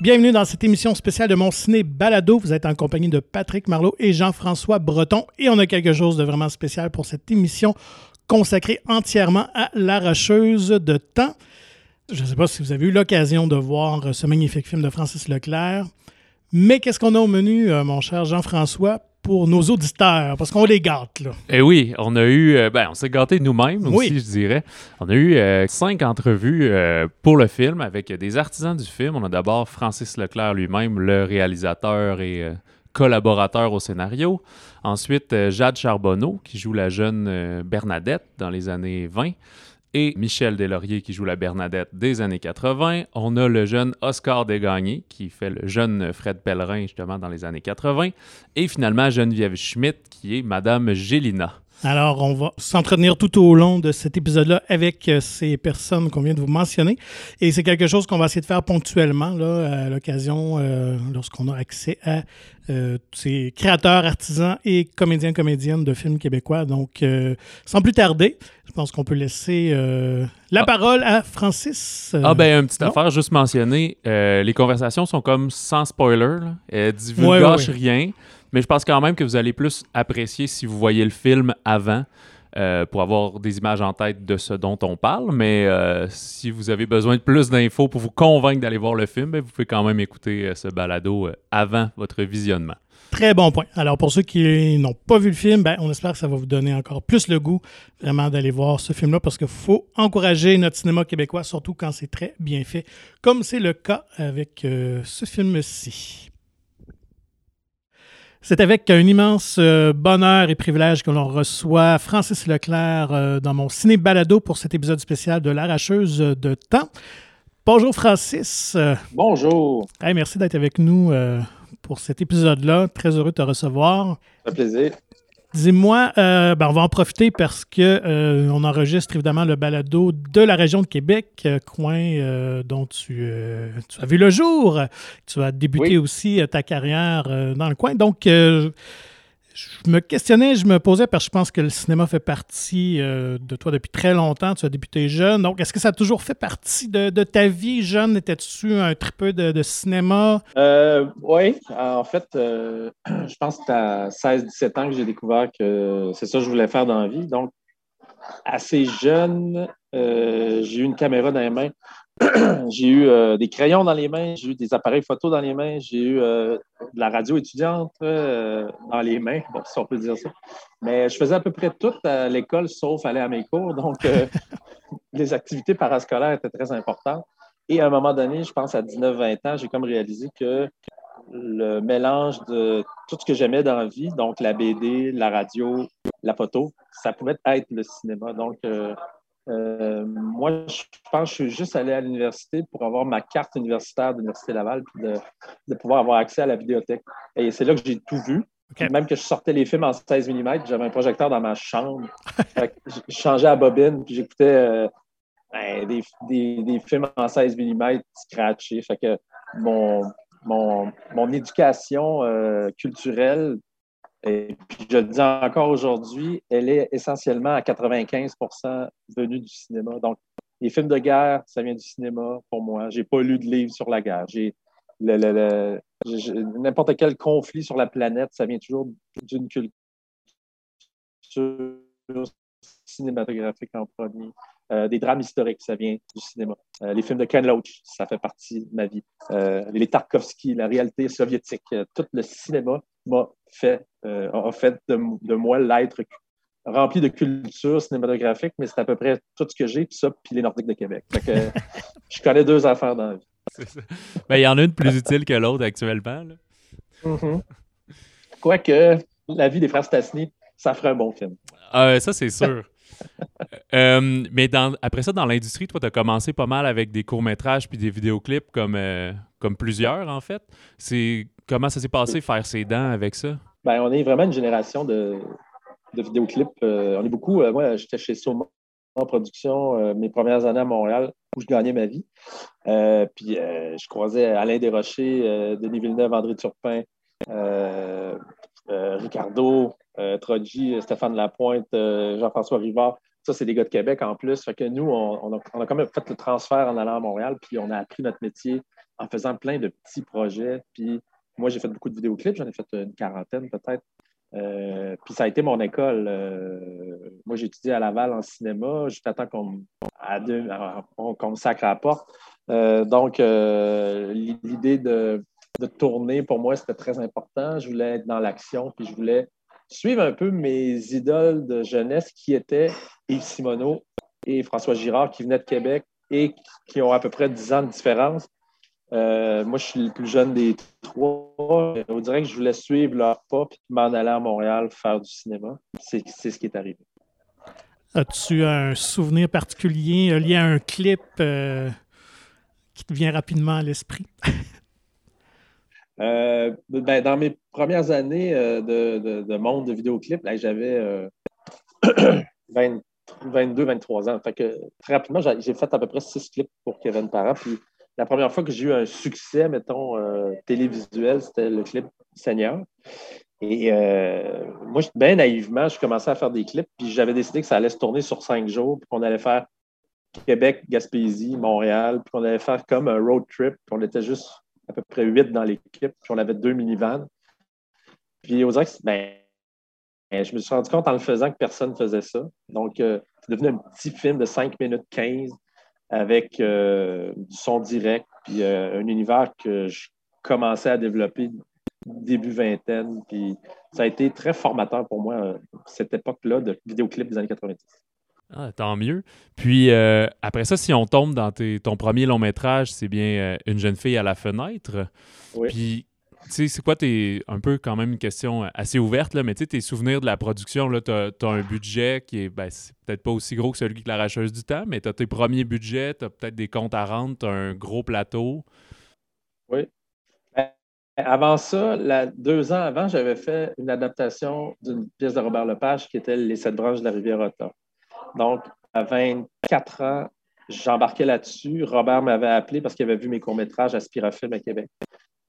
Bienvenue dans cette émission spéciale de mon ciné balado. Vous êtes en compagnie de Patrick Marlot et Jean-François Breton et on a quelque chose de vraiment spécial pour cette émission consacrée entièrement à l'arracheuse de temps. Je ne sais pas si vous avez eu l'occasion de voir ce magnifique film de Francis Leclerc, mais qu'est-ce qu'on a au menu, euh, mon cher Jean-François? Pour nos auditeurs, parce qu'on les gâte, là. Eh oui, on a eu, euh, ben, on s'est gâté nous-mêmes aussi, je dirais. On a eu euh, cinq entrevues euh, pour le film avec des artisans du film. On a d'abord Francis Leclerc lui-même, le réalisateur et collaborateur au scénario. Ensuite, Jade Charbonneau, qui joue la jeune Bernadette dans les années 20 et Michel Deslauriers qui joue la Bernadette des années 80. On a le jeune Oscar Desgagnés qui fait le jeune Fred Pellerin justement dans les années 80. Et finalement Geneviève Schmidt qui est Madame Gélina. Alors, on va s'entretenir tout au long de cet épisode-là avec euh, ces personnes qu'on vient de vous mentionner. Et c'est quelque chose qu'on va essayer de faire ponctuellement, là, à l'occasion, euh, lorsqu'on a accès à euh, ces créateurs, artisans et comédiens, comédiennes de films québécois. Donc, sans plus tarder, je pense qu'on peut laisser la ah. parole à Francis. ah, ben, une petite affaire, juste mentionner, les conversations sont comme sans spoiler. Elles divulguent rien. Mais je pense quand même que vous allez plus apprécier si vous voyez le film avant. Euh, pour avoir des images en tête de ce dont on parle. Mais euh, si vous avez besoin de plus d'infos pour vous convaincre d'aller voir le film, ben, vous pouvez quand même écouter euh, ce balado avant votre visionnement. Très bon point. Alors, pour ceux qui n'ont pas vu le film, ben, on espère que ça va vous donner encore plus le goût vraiment d'aller voir ce film-là parce qu'il faut encourager notre cinéma québécois, surtout quand c'est très bien fait, comme c'est le cas avec ce film-ci. C'est avec un immense euh, bonheur et privilège que l'on reçoit Francis Leclerc euh, dans mon ciné balado pour cet épisode spécial de l'arracheuse de temps. Bonjour Francis. Bonjour. merci d'être avec nous euh, pour cet épisode-là. Très heureux de te recevoir. Ça fait plaisir. Dis-moi, euh, ben, on va en profiter parce que euh, on enregistre évidemment le balado de la région de Québec, euh, coin dont tu, tu, as vu le jour. Tu as débuté aussi ta carrière dans le coin. Donc, je me questionnais, je me posais, parce que je pense que le cinéma fait partie euh, de toi depuis très longtemps. Tu as débuté jeune. Donc, est-ce que ça a toujours fait partie de, ta vie? Jeune? Étais-tu un tripeux de, cinéma? Euh, oui. En fait, euh, je pense que c'est à 16-17 ans que j'ai découvert que c'est ça que je voulais faire dans la vie. Donc, assez jeune, j'ai eu une caméra dans les mains. j'ai eu euh, des crayons dans les mains, j'ai eu des appareils photo dans les mains, j'ai eu euh, de la radio étudiante euh, dans les mains, bon, si on peut dire ça. Mais je faisais à peu près tout à l'école, sauf aller à mes cours. Donc, les activités parascolaires étaient très importantes. Et à un moment donné, je pense à 19-20 ans, j'ai comme réalisé que le mélange de tout ce que j'aimais dans la vie, donc la BD, la radio, la photo, ça pouvait être le cinéma. Donc, euh, moi, je pense que je suis juste allé à l'université pour avoir ma carte universitaire de l'Université Laval puis de, pouvoir avoir accès à la bibliothèque. Et c'est là que j'ai tout vu. Même que je sortais les films en 16 mm, j'avais un projecteur dans ma chambre. je changeais à bobine puis j'écoutais euh, ben, des, films en 16 mm scratchés. Fait que mon, mon, éducation euh, culturelle et puis, je le dis encore aujourd'hui, elle est essentiellement à 95% venue du cinéma. Donc, les films de guerre, ça vient du cinéma pour moi. Je n'ai pas lu de livre sur la guerre. J'ai n'importe quel conflit sur la planète, ça vient toujours d'une culture cinématographique en premier. Euh, des drames historiques, ça vient du cinéma. Euh, les films de Ken Loach, ça fait partie de ma vie. Euh, les Tarkovsky, la réalité soviétique, tout le cinéma m'a fait, a fait de, moi l'être rempli de culture cinématographique, mais c'est à peu près tout ce que j'ai, puis ça, puis les Nordiques de Québec. je connais deux affaires dans la vie. Ben, il y en a une plus utile que l'autre actuellement. Mm-hmm. Quoique, la vie des frères Stasny, ça ferait un bon film. ça, c'est sûr. Euh, mais après ça, dans l'industrie, toi, tu as commencé pas mal avec des courts-métrages puis des vidéoclips comme, euh, comme plusieurs, en fait. C'est Comment ça s'est passé, faire ses dents avec ça? Ben, on est vraiment une génération de, de vidéoclips. Euh, on est beaucoup. moi, j'étais chez Soma en production mes premières années à Montréal où je gagnais ma vie. puis je croisais Alain Desrochers, Denis Villeneuve, André Turpin, Ricardo, euh, Troji, Stéphane Lapointe, euh, Jean-François Rivard. Ça, c'est des gars de Québec en plus. Fait que nous, on, a, quand même fait le transfert en allant à Montréal, puis on a appris notre métier en faisant plein de petits projets. Puis moi, j'ai fait beaucoup de vidéoclips, j'en ai fait une quarantaine peut-être. Euh, puis ça a été mon école. Euh, moi, j'ai étudié à Laval en cinéma. J'étais temps qu'on me sacre à la porte. Donc, l'idée de, tourner, pour moi, c'était très important. Je voulais être dans l'action, puis je voulais suivre un peu mes idoles de jeunesse qui étaient Yves Simoneau et François Girard, qui venaient de Québec et qui ont à peu près 10 ans de différence. Euh, moi, je suis le plus jeune des trois. On dirait que je voulais suivre leur pas et m'en aller à Montréal faire du cinéma. C'est ce qui est arrivé. As-tu un souvenir particulier lié à un clip euh, qui te vient rapidement à l'esprit? Euh, ben, dans mes premières années de, monde de vidéoclip, j'avais 22, 23 ans. Que, très rapidement, j'ai fait à peu près six clips pour Kevin Parent. Puis la première fois que j'ai eu un succès, mettons, euh, télévisuel, c'était le clip Seigneur. Et euh, moi, bien naïvement, je commençais à faire des clips, puis j'avais décidé que ça allait se tourner sur cinq jours, puis qu'on allait faire Québec, Gaspésie, Montréal, puis qu'on allait faire comme un road trip, puis on était juste à peu près huit dans l'équipe, puis on avait deux minivans. Puis aux ben, je me suis rendu compte en le faisant que personne ne faisait ça. Donc, euh, c'est devenu un petit film de 5 minutes 15 avec euh, du son direct, puis euh, un univers que je commençais à développer début vingtaine. Puis ça a été très formateur pour moi, cette époque-là de vidéoclip des années 90. Ah, tant mieux. Puis après ça, si on tombe dans ton premier long métrage, c'est bien Une jeune fille à la fenêtre. Oui. Puis tu sais, c'est quoi tes. Un peu quand même une question assez ouverte, là, mais tu sais, tes souvenirs de la production, là, tu as, un budget qui est, ben, peut-être pas aussi gros que celui de l'arracheuse du temps, mais tu as tes premiers budgets, tu as peut-être des comptes à rendre, tu as un gros plateau. Oui. Ben, avant ça, deux ans avant, j'avais fait une adaptation d'une pièce de Robert Lepage qui était Les sept branches de la rivière Otta. Donc, à 24 ans, j'embarquais là-dessus. Robert m'avait appelé parce qu'il avait vu mes courts-métrages à Spirafilm à Québec.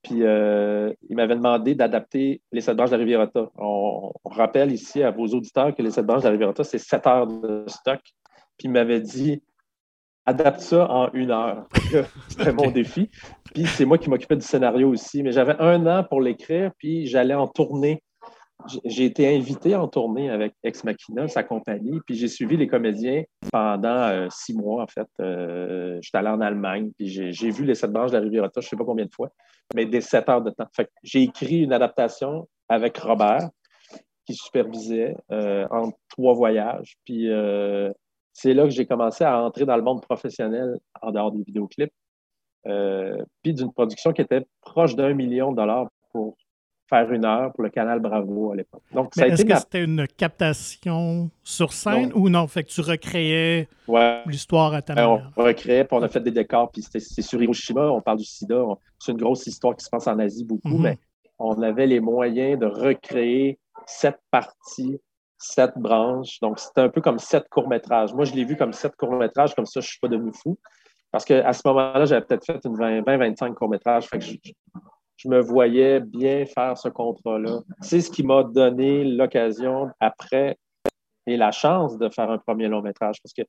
Puis euh, il m'avait demandé d'adapter les sept branches de la Riviera. On, rappelle ici à vos auditeurs que les sept branches de la Riviera, c'est sept heures de stock. Puis il m'avait dit adapte ça en une heure. C'était mon défi. Puis c'est moi qui m'occupais du scénario aussi. Mais j'avais un an pour l'écrire, puis j'allais en tournée j'ai été invité en tournée avec Ex Machina, sa compagnie, puis j'ai suivi les comédiens pendant euh, six mois, en fait. Euh, j'étais allé en Allemagne, puis j'ai vu les sept branches de la Riviera, je ne sais pas combien de fois, mais des sept heures de temps. j'ai écrit une adaptation avec Robert, qui supervisait euh, en trois voyages. Puis c'est là que j'ai commencé à entrer dans le monde professionnel en dehors des vidéoclips, puis d'une production qui était proche d'un million de dollars pour faire une heure pour le canal Bravo à l'époque. Donc, est-ce que c'était une captation sur scène ou non? Fait que tu recréais l'histoire à ta ben, manière? On recréait, puis on a fait des décors, puis c'est sur Hiroshima, on parle du sida. C'est une grosse histoire qui se passe en Asie beaucoup, mhm. mais on avait les moyens de recréer sept parties, sept branches. Donc, c'était un peu comme sept courts-métrages. Moi, je l'ai vu comme sept courts-métrages, comme ça, je ne suis pas devenu fou. Parce qu'à ce moment-là, j'avais peut-être fait une 20-25 courts-métrages. Fait que je, je me voyais bien faire ce contrat-là. C'est ce qui m'a donné l'occasion après et la chance de faire un premier long métrage. Parce que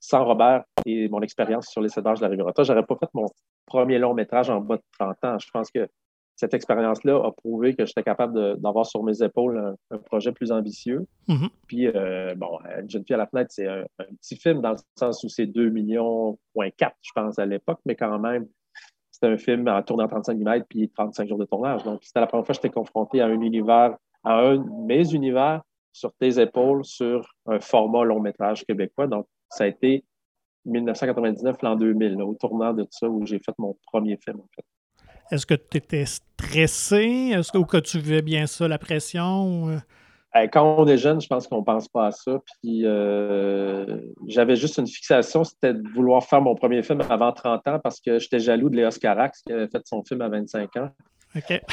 sans Robert et mon expérience sur les cédages de la Riviera, je n'aurais pas fait mon premier long métrage en bas de 30 ans. Je pense que cette expérience-là a prouvé que j'étais capable d'avoir sur mes épaules un, projet plus ambitieux. Mm-hmm. Puis, euh, bon, Une jeune fille à la fenêtre, c'est un, petit film dans le sens où c'est 2 millions, je pense, à l'époque, mais quand même, c'était un film en tournant en 35 mm puis 35 jours de tournage. Donc, c'était la première fois que j'étais confronté à un univers, à un de mes univers sur tes épaules sur un format long métrage québécois. Donc, ça a été 1999, l'an 2000, au tournant de tout ça, où j'ai fait mon premier film, en fait. Est-ce que tu étais stressé? Est-ce que, ou que tu vivais bien ça, la pression? Quand on est jeune, je pense qu'on ne pense pas à ça. Puis euh, j'avais juste une fixation, c'était de vouloir faire mon premier film avant 30 ans parce que j'étais jaloux de Léos Carax qui avait fait son film à 25 ans.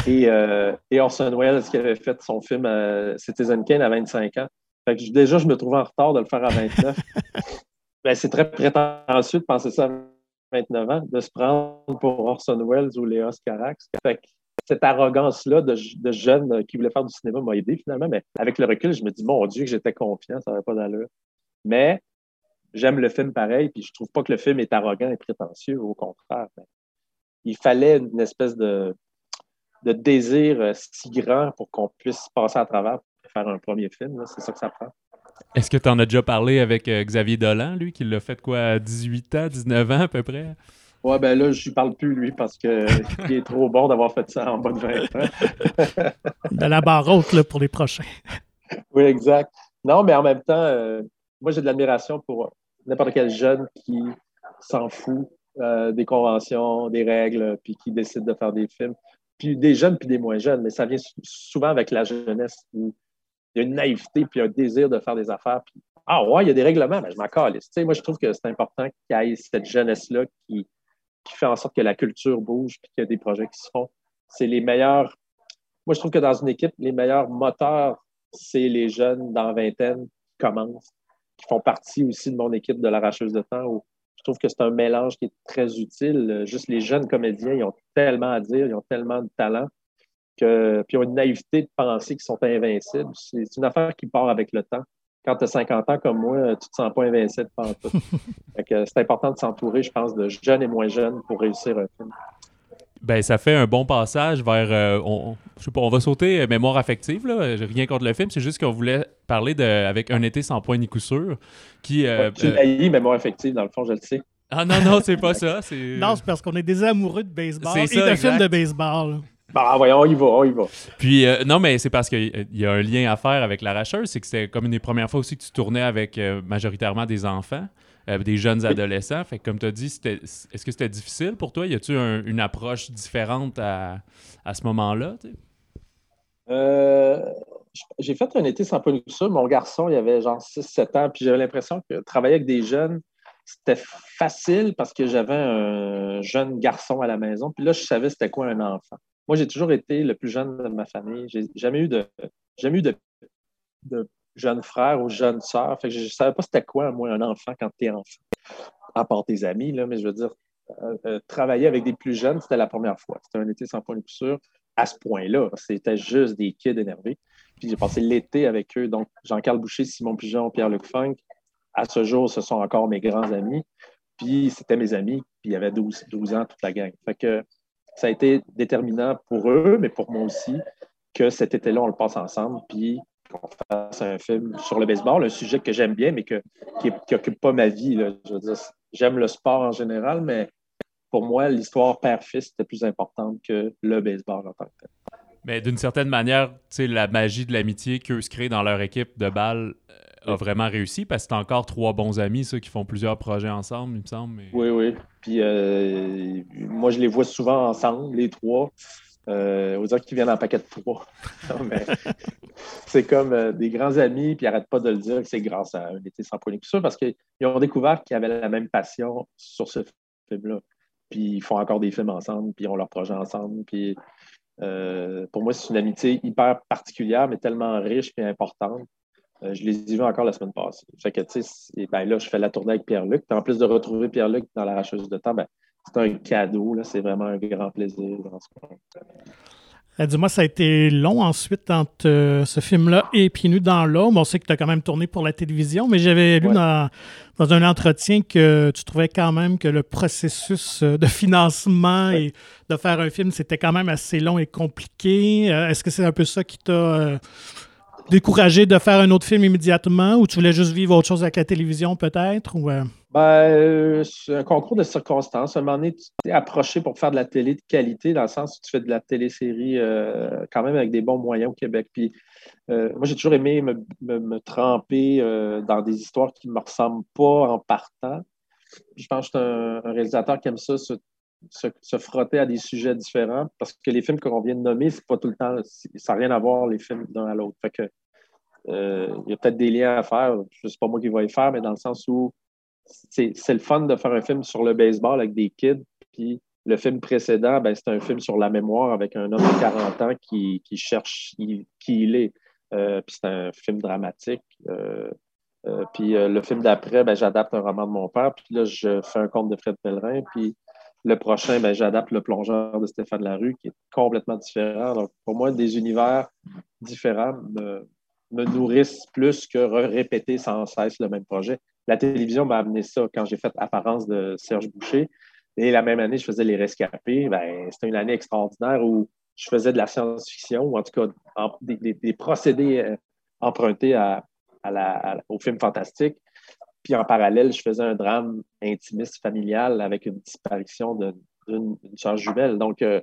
Et, euh, et, Orson Welles qui avait fait son film à Citizen Kane à 25 ans. Fait que déjà, je me trouvais en retard de le faire à 29. ben, c'est très prétentieux de penser ça à 29 ans, de se prendre pour Orson Welles ou Léos Carax. Fait que cette arrogance-là de, de jeune qui voulait faire du cinéma m'a aidé finalement. Mais avec le recul, je me dis, mon Dieu, que j'étais confiant, ça n'avait pas d'allure. Mais j'aime le film pareil, puis je trouve pas que le film est arrogant et prétentieux, au contraire. il fallait une espèce de, de désir euh, si grand pour qu'on puisse passer à travers et faire un premier film. C'est ça que ça prend. Est-ce que tu en as déjà parlé avec euh, Xavier Dolan, lui, qui l'a fait quoi, à 18 ans, 19 ans à peu près? Ouais, ben là, je lui parle plus, lui, parce qu'il est trop bon d'avoir fait ça en bonne 20 ans. de la barre haute pour les prochains. oui, exact. Non, mais en même temps, euh, moi, j'ai de l'admiration pour n'importe quel jeune qui s'en fout euh, des conventions, des règles, puis qui décide de faire des films. Puis des jeunes, puis des moins jeunes, mais ça vient souvent avec la jeunesse où il y a une naïveté, puis un désir de faire des affaires. Puis, ah ouais, il y a des règlements, mais je m'en calisse. moi, je trouve que c'est important qu'il y ait cette jeunesse-là qui, qui fait en sorte que la culture bouge, puis qu'il y a des projets qui se font. C'est les meilleurs. Moi, je trouve que dans une équipe, les meilleurs moteurs, c'est les jeunes dans vingtaine qui commencent, qui font partie aussi de mon équipe de l'arracheuse de temps. Je trouve que c'est un mélange qui est très utile. Juste les jeunes comédiens, ils ont tellement à dire, ils ont tellement de talent, que, puis ils ont une naïveté de penser qu'ils sont invincibles. C'est une affaire qui part avec le temps. Quand tu as 50 ans comme moi, tu te sens pas invincible pendant tout. c'est important de s'entourer, je pense, de jeunes et moins jeunes pour réussir un film. Ben, ça fait un bon passage vers. Euh, on, je sais pas, on va sauter euh, mémoire affective, là. Rien contre le film, c'est juste qu'on voulait parler de avec un été sans point ni coup sûr. Qui, euh, tu euh, mémoire affective, dans le fond, je le sais. Ah non, non, c'est pas ça. Non, c'est parce qu'on est des amoureux de baseball et de films de baseball. Bah, voyons, on y va, on y va. Puis, non, mais c'est parce qu'il y a un lien à faire avec l'arracheuse, c'est que c'était comme une des premières fois aussi que tu tournais avec majoritairement des enfants. Euh, des jeunes adolescents. Fait comme tu as dit, est-ce que c'était difficile pour toi? Y a-tu une approche différente à, ce moment-là? Euh, j'ai fait un été sans ça. Mon garçon, il avait genre 6-7 ans, puis j'avais l'impression que travailler avec des jeunes, c'était facile parce que j'avais un jeune garçon à la maison. Puis là, je savais c'était quoi un enfant. Moi, j'ai toujours été le plus jeune de ma famille. J'ai jamais eu de, jamais eu de, de jeune frère ou jeune sœur. Fait que je ne savais pas c'était quoi, moi, un enfant quand tu es enfant. À part tes amis, là, mais je veux dire, euh, euh, travailler avec des plus jeunes, c'était la première fois. C'était un été sans point de sûr à ce point-là. C'était juste des kids énervés. Puis j'ai passé l'été avec eux. Donc, Jean-Carl Boucher, Simon Pigeon, Pierre-Luc Funk, à ce jour, ce sont encore mes grands amis. Puis c'était mes amis, puis il y avait 12, 12 ans, toute la gang. Fait que ça a été déterminant pour eux, mais pour moi aussi, que cet été-là, on le passe ensemble. Puis qu'on fasse un film sur le baseball, un sujet que j'aime bien, mais que, qui n'occupe pas ma vie. j'aime le sport en général, mais pour moi, l'histoire père-fils était plus importante que le baseball en tant que tel. Mais d'une certaine manière, la magie de l'amitié qu'eux se créent dans leur équipe de balle a vraiment réussi parce que c'est encore trois bons amis, ceux qui font plusieurs projets ensemble, il me semble. Oui, oui. Puis euh, moi, je les vois souvent ensemble, les trois. Euh, on dirait qu'ils viennent en paquet de trois. c'est comme euh, des grands amis, puis ils n'arrêtent pas de le dire que c'est grâce à un été sans point ça parce qu'ils ont découvert qu'ils avaient la même passion sur ce film-là. Puis ils font encore des films ensemble, puis ils ont leur projet ensemble. Puis euh, pour moi, c'est une amitié hyper particulière, mais tellement riche et importante. Euh, je les ai vus encore la semaine passée. Fait que, tu sais, ben là, je fais la tournée avec Pierre-Luc. En plus de retrouver Pierre-Luc dans l'arracheuse de temps, ben, c'est un cadeau. C'est vraiment un grand plaisir dans ce euh, Dis-moi, ça a été long ensuite entre euh, ce film-là et Pieds nus dans l'homme. On sait que tu as quand même tourné pour la télévision, mais j'avais lu dans, un entretien que tu trouvais quand même que le processus de financement et de faire un film, c'était quand même assez long et compliqué. Est-ce que c'est un peu ça qui t'a découragé de faire un autre film immédiatement ou tu voulais juste vivre autre chose avec la télévision peut-être? Ou, ben, euh, c'est un concours de circonstances. À un moment donné, tu t'es approché pour faire de la télé de qualité, dans le sens où tu fais de la télésérie euh, quand même avec des bons moyens au Québec. Puis, euh, moi, j'ai toujours aimé me, tremper dans des histoires qui ne me ressemblent pas en partant. Je pense que je suis un, réalisateur qui aime ça, se, frotter à des sujets différents, parce que les films qu'on vient de nommer, c'est pas tout le temps, ça n'a rien à voir, les films d'un à l'autre. Fait que, il y a peut-être des liens à faire. Je sais pas moi qui vais y faire, mais dans le sens où c'est le fun de faire un film sur le baseball avec des kids. Puis le film précédent, ben, c'est un film sur la mémoire avec un homme de 40 ans qui, cherche qui il est. Euh, puis c'est un film dramatique. Euh, euh, puis le film d'après, ben, j'adapte un roman de mon père. Puis là, je fais un conte de Fred Pellerin. Puis le prochain, ben, j'adapte Le plongeur de Stéphane Larue, qui est complètement différent. Donc, pour moi, des univers différents me, me nourrissent plus que répéter sans cesse le même projet la télévision m'a amené ça quand j'ai fait Apparence de Serge Boucher. Et la même année, je faisais Les Rescapés. Ben, c'était une année extraordinaire où je faisais de la science-fiction, ou en tout cas des, procédés euh, empruntés à, au film fantastique. Puis en parallèle, je faisais un drame intimiste familial avec une disparition d'une charge jumelle. Donc, euh,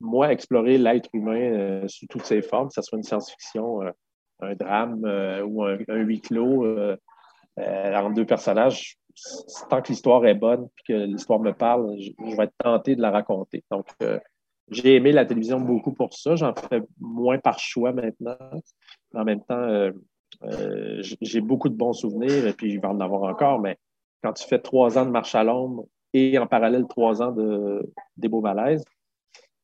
moi, explorer l'être humain euh, sous toutes ses formes, que ce soit une science-fiction, un drame ou un, huis clos entre deux personnages, tant que l'histoire est bonne et que l'histoire me parle, je, vais être tenté de la raconter. Donc, j'ai aimé la télévision beaucoup pour ça. J'en fais moins par choix maintenant. En même temps, euh, euh, j'ai beaucoup de bons souvenirs et puis je vais en avoir encore, mais quand tu fais trois ans de marche à l'ombre et en parallèle trois ans de des beaux malaises,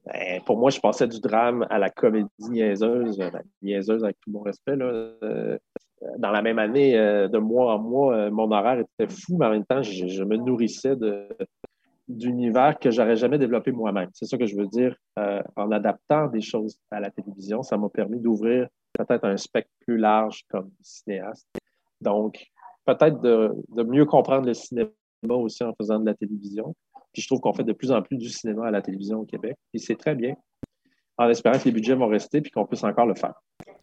ben, pour moi, je passais du drame à la comédie niaiseuse, ben, niaiseuse avec tout mon respect. Euh, dans la même année, de mois en mois, mon horaire était fou, mais en même temps, je me nourrissais d'univers que j'aurais jamais développé moi-même. C'est ça que je veux dire. Euh, en adaptant des choses à la télévision, ça m'a permis d'ouvrir peut-être un spectre plus large comme cinéaste. Donc, peut-être de, mieux comprendre le cinéma aussi en faisant de la télévision. Puis je trouve qu'on fait de plus en plus du cinéma à la télévision au Québec. Et c'est très bien, en espérant que les budgets vont rester puis qu'on puisse encore le faire.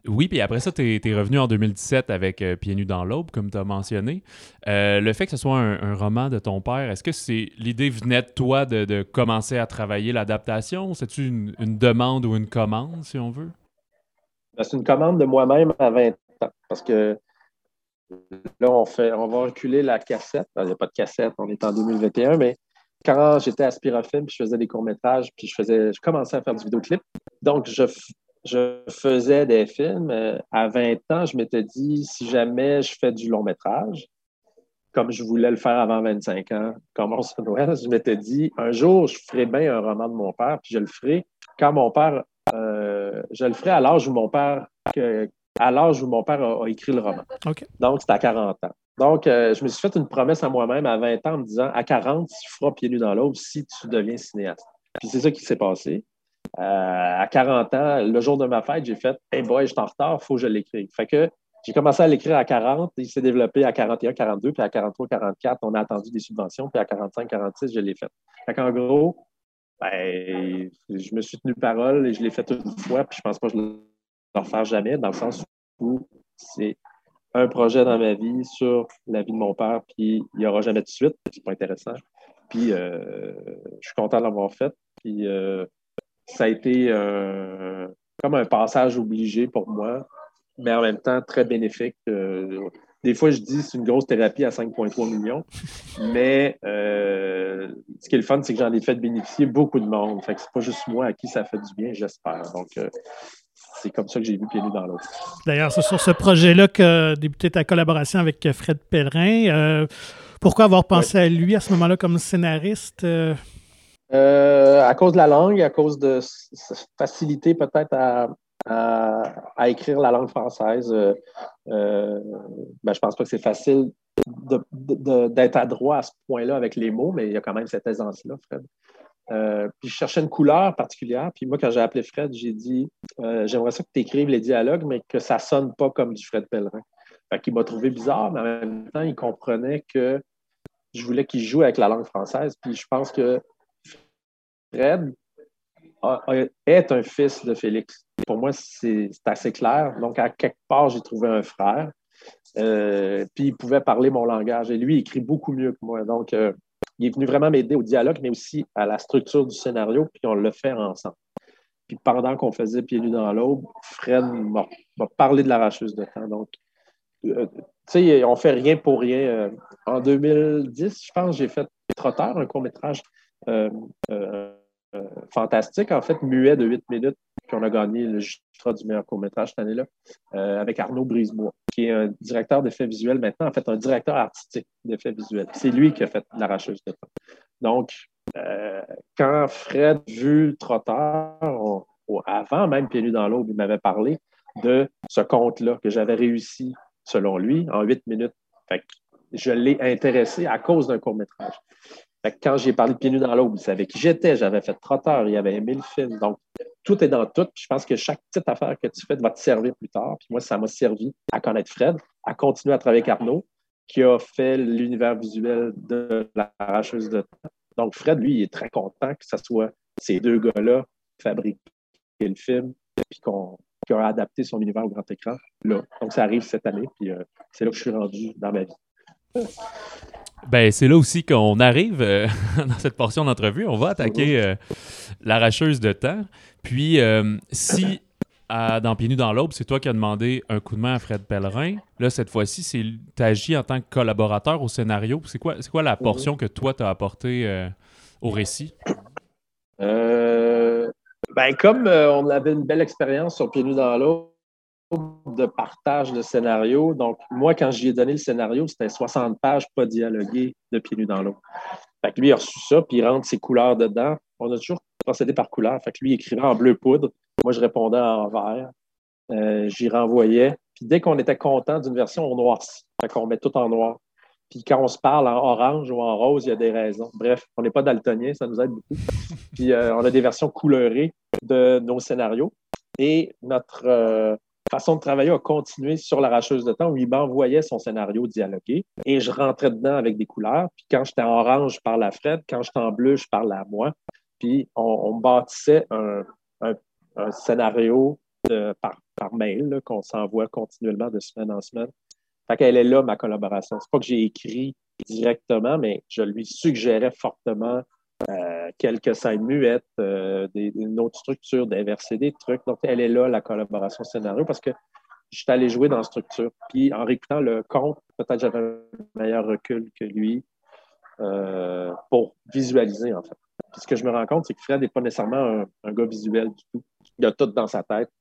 Oui, puis après ça, tu es, revenu en 2017 avec euh, Pieds nus dans l'aube, comme tu as mentionné. Euh, le fait que ce soit un, roman de ton père, est-ce que c'est l'idée venait de toi de, commencer à travailler l'adaptation? C'est-tu une, demande ou une commande, si on veut? Ben, c'est une commande de moi-même à 20 ans. Parce que là, on, fait, on va reculer la cassette. Il n'y a pas de cassette, on est en 2021, mais quand j'étais à Spirofilm, puis je faisais des courts-métrages, puis je faisais, je commençais à faire du vidéoclip. Donc, je, je faisais des films. Euh, à 20 ans, je m'étais dit, si jamais je fais du long métrage, comme je voulais le faire avant 25 ans, comme on se Noël, je m'étais dit, un jour, je ferai bien un roman de mon père, puis je le ferai quand mon père, euh, je le ferai à l'âge où mon père, à l'âge où mon père a, écrit le roman. Donc, c'est à 40 ans. Donc, euh, je me suis fait une promesse à moi-même à 20 ans en me disant, à 40, tu feras pieds nus dans l'eau si tu deviens cinéaste. Puis c'est ça qui s'est passé. Euh, à 40 ans, le jour de ma fête, j'ai fait Hey boy, je suis en retard, il faut que je l'écrive. Fait que j'ai commencé à l'écrire à 40, il s'est développé à 41, 42, puis à 43, 44, on a attendu des subventions, puis à 45, 46, je l'ai fait. Fait qu'en gros, ben, je me suis tenu parole et je l'ai fait une fois, puis je pense pas que je vais le refaire jamais, dans le sens où c'est un projet dans ma vie sur la vie de mon père, puis il n'y aura jamais de suite, c'est pas intéressant. Puis euh, je suis content de l'avoir fait. Puis euh, ça a été euh, comme un passage obligé pour moi, mais en même temps très bénéfique. Des fois, je dis c'est une grosse thérapie à 5,3 millions, mais ce qui est le fun, c'est que j'en ai fait bénéficier beaucoup de monde. Fait que c'est pas juste moi à qui ça fait du bien, j'espère. Donc, c'est comme ça que j'ai vu Pieds dans l'autre. D'ailleurs, c'est sur ce projet-là que débuté ta collaboration avec Fred Pellerin. pourquoi avoir pensé à lui à ce moment-là comme scénariste? Euh, à cause de la langue, à cause de facilité peut-être à, écrire la langue française. Euh, euh, ben, je pense pas que c'est facile d'être adroit à ce point-là avec les mots, mais il y a quand même cette aisance-là, Fred. puis je cherchais une couleur particulière. Puis moi, quand j'ai appelé Fred, j'ai dit J'aimerais ça que tu écrives les dialogues, mais que ça sonne pas comme du Fred Pellerin. Fait qu'il m'a trouvé bizarre, mais en même temps, il comprenait que je voulais qu'il joue avec la langue française. Puis je pense que Fred est un fils de Félix. Pour moi, c'est assez clair. Donc, à quelque part, j'ai trouvé un frère. Euh, puis, il pouvait parler mon langage. Et lui, il écrit beaucoup mieux que moi. Donc, euh, il est venu vraiment m'aider au dialogue, mais aussi à la structure du scénario, puis on le fait ensemble. Puis pendant qu'on faisait Pieds nus dans l'aube, Fred m'a parlé de l'arracheuse de temps. Donc, euh, tu sais, on fait rien pour rien. en 2010, je pense, j'ai fait Trotteur, un court-métrage fantastique, en fait, muet de 8 minutes, puis on a gagné le Jutra du meilleur court-métrage cette année-là, avec Arnaud Brisebois, qui est un directeur d'effets visuels maintenant, en fait, un directeur artistique d'effets visuels. C'est lui qui a fait l'arracheuse de temps. Donc, euh, quand Fred vu trotteur, avant même Pieds nus dans l'eau, il m'avait parlé de ce conte-là que j'avais réussi, selon lui, en 8 minutes. Je l'ai intéressé à cause d'un court-métrage quand j'ai parlé de Pieds nus dans l'eau, il savait qui j'étais, j'avais fait trotteur, il avait aimé le film. Donc, tout est dans tout. Je pense que chaque petite affaire que tu fais va te servir plus tard. Puis moi, ça m'a servi à connaître Fred, à continuer à travailler avec Arnaud, qui a fait l'univers visuel de l'arracheuse de temps. Donc, Fred, lui, il est très content que ce soit ces deux gars-là qui fabriquent le film, puis qui a adapté son univers au grand écran. Donc, ça arrive cette année, puis euh, c'est là que je suis rendu dans ma vie. Ben, c'est là aussi qu'on arrive euh, dans cette portion d'entrevue. On va attaquer euh, l'arracheuse de terre. Puis, si dans Pieds dans l'Aube, c'est toi qui as demandé un coup de main à Fred Pellerin, là, cette fois-ci, tu agis en tant que collaborateur au scénario. C'est quoi, quoi la portion que toi, tu as apportée au récit? Euh, ben, comme euh, on avait une belle expérience sur Pieds nus dans de partage de scénario, donc moi, quand j'y ai donné le scénario, c'était 60 pages pas dialoguées de Pieds nus dans l'eau. Fait que lui, il a reçu ça, puis il rentre ses couleurs dedans. On a toujours procédé par couleur. Fait que lui, il écrivait en bleu poudre. Moi, je répondais en vert. Euh, j'y renvoyais. Puis dès qu'on était content d'une version, on noircit. Fait qu'on met tout en noir. Puis quand on se parle en orange ou en rose, il y a des raisons. Bref, on n'est pas daltonien, ça nous aide beaucoup. Puis euh, on a des versions couleurées de nos scénarios. Et notre euh, façon de travailler a continué sur l'arracheuse de temps où il m'envoyait son scénario dialogué et je rentrais dedans avec des couleurs. Puis quand j'étais en orange, je parlais à Fred. Quand j'étais en bleu, je parlais à moi. Puis on, bâtissait un, scénario par, par, mail qu'on s'envoie continuellement de semaine en semaine. Fait qu'elle est là, ma collaboration. C'est pas que j'ai écrit directement, mais je lui suggérais fortement quelques scènes muettes, euh, des, une autre structure, d'inverser des trucs. Donc, elle est là, la collaboration scénario, parce que je suis allé jouer dans la structure. Puis, en réécoutant le conte, peut-être j'avais un meilleur recul que lui euh, pour visualiser, en fait. Puis, ce que je me rends compte, c'est que Fred n'est pas nécessairement un, gars visuel du tout. Il a tout dans sa tête.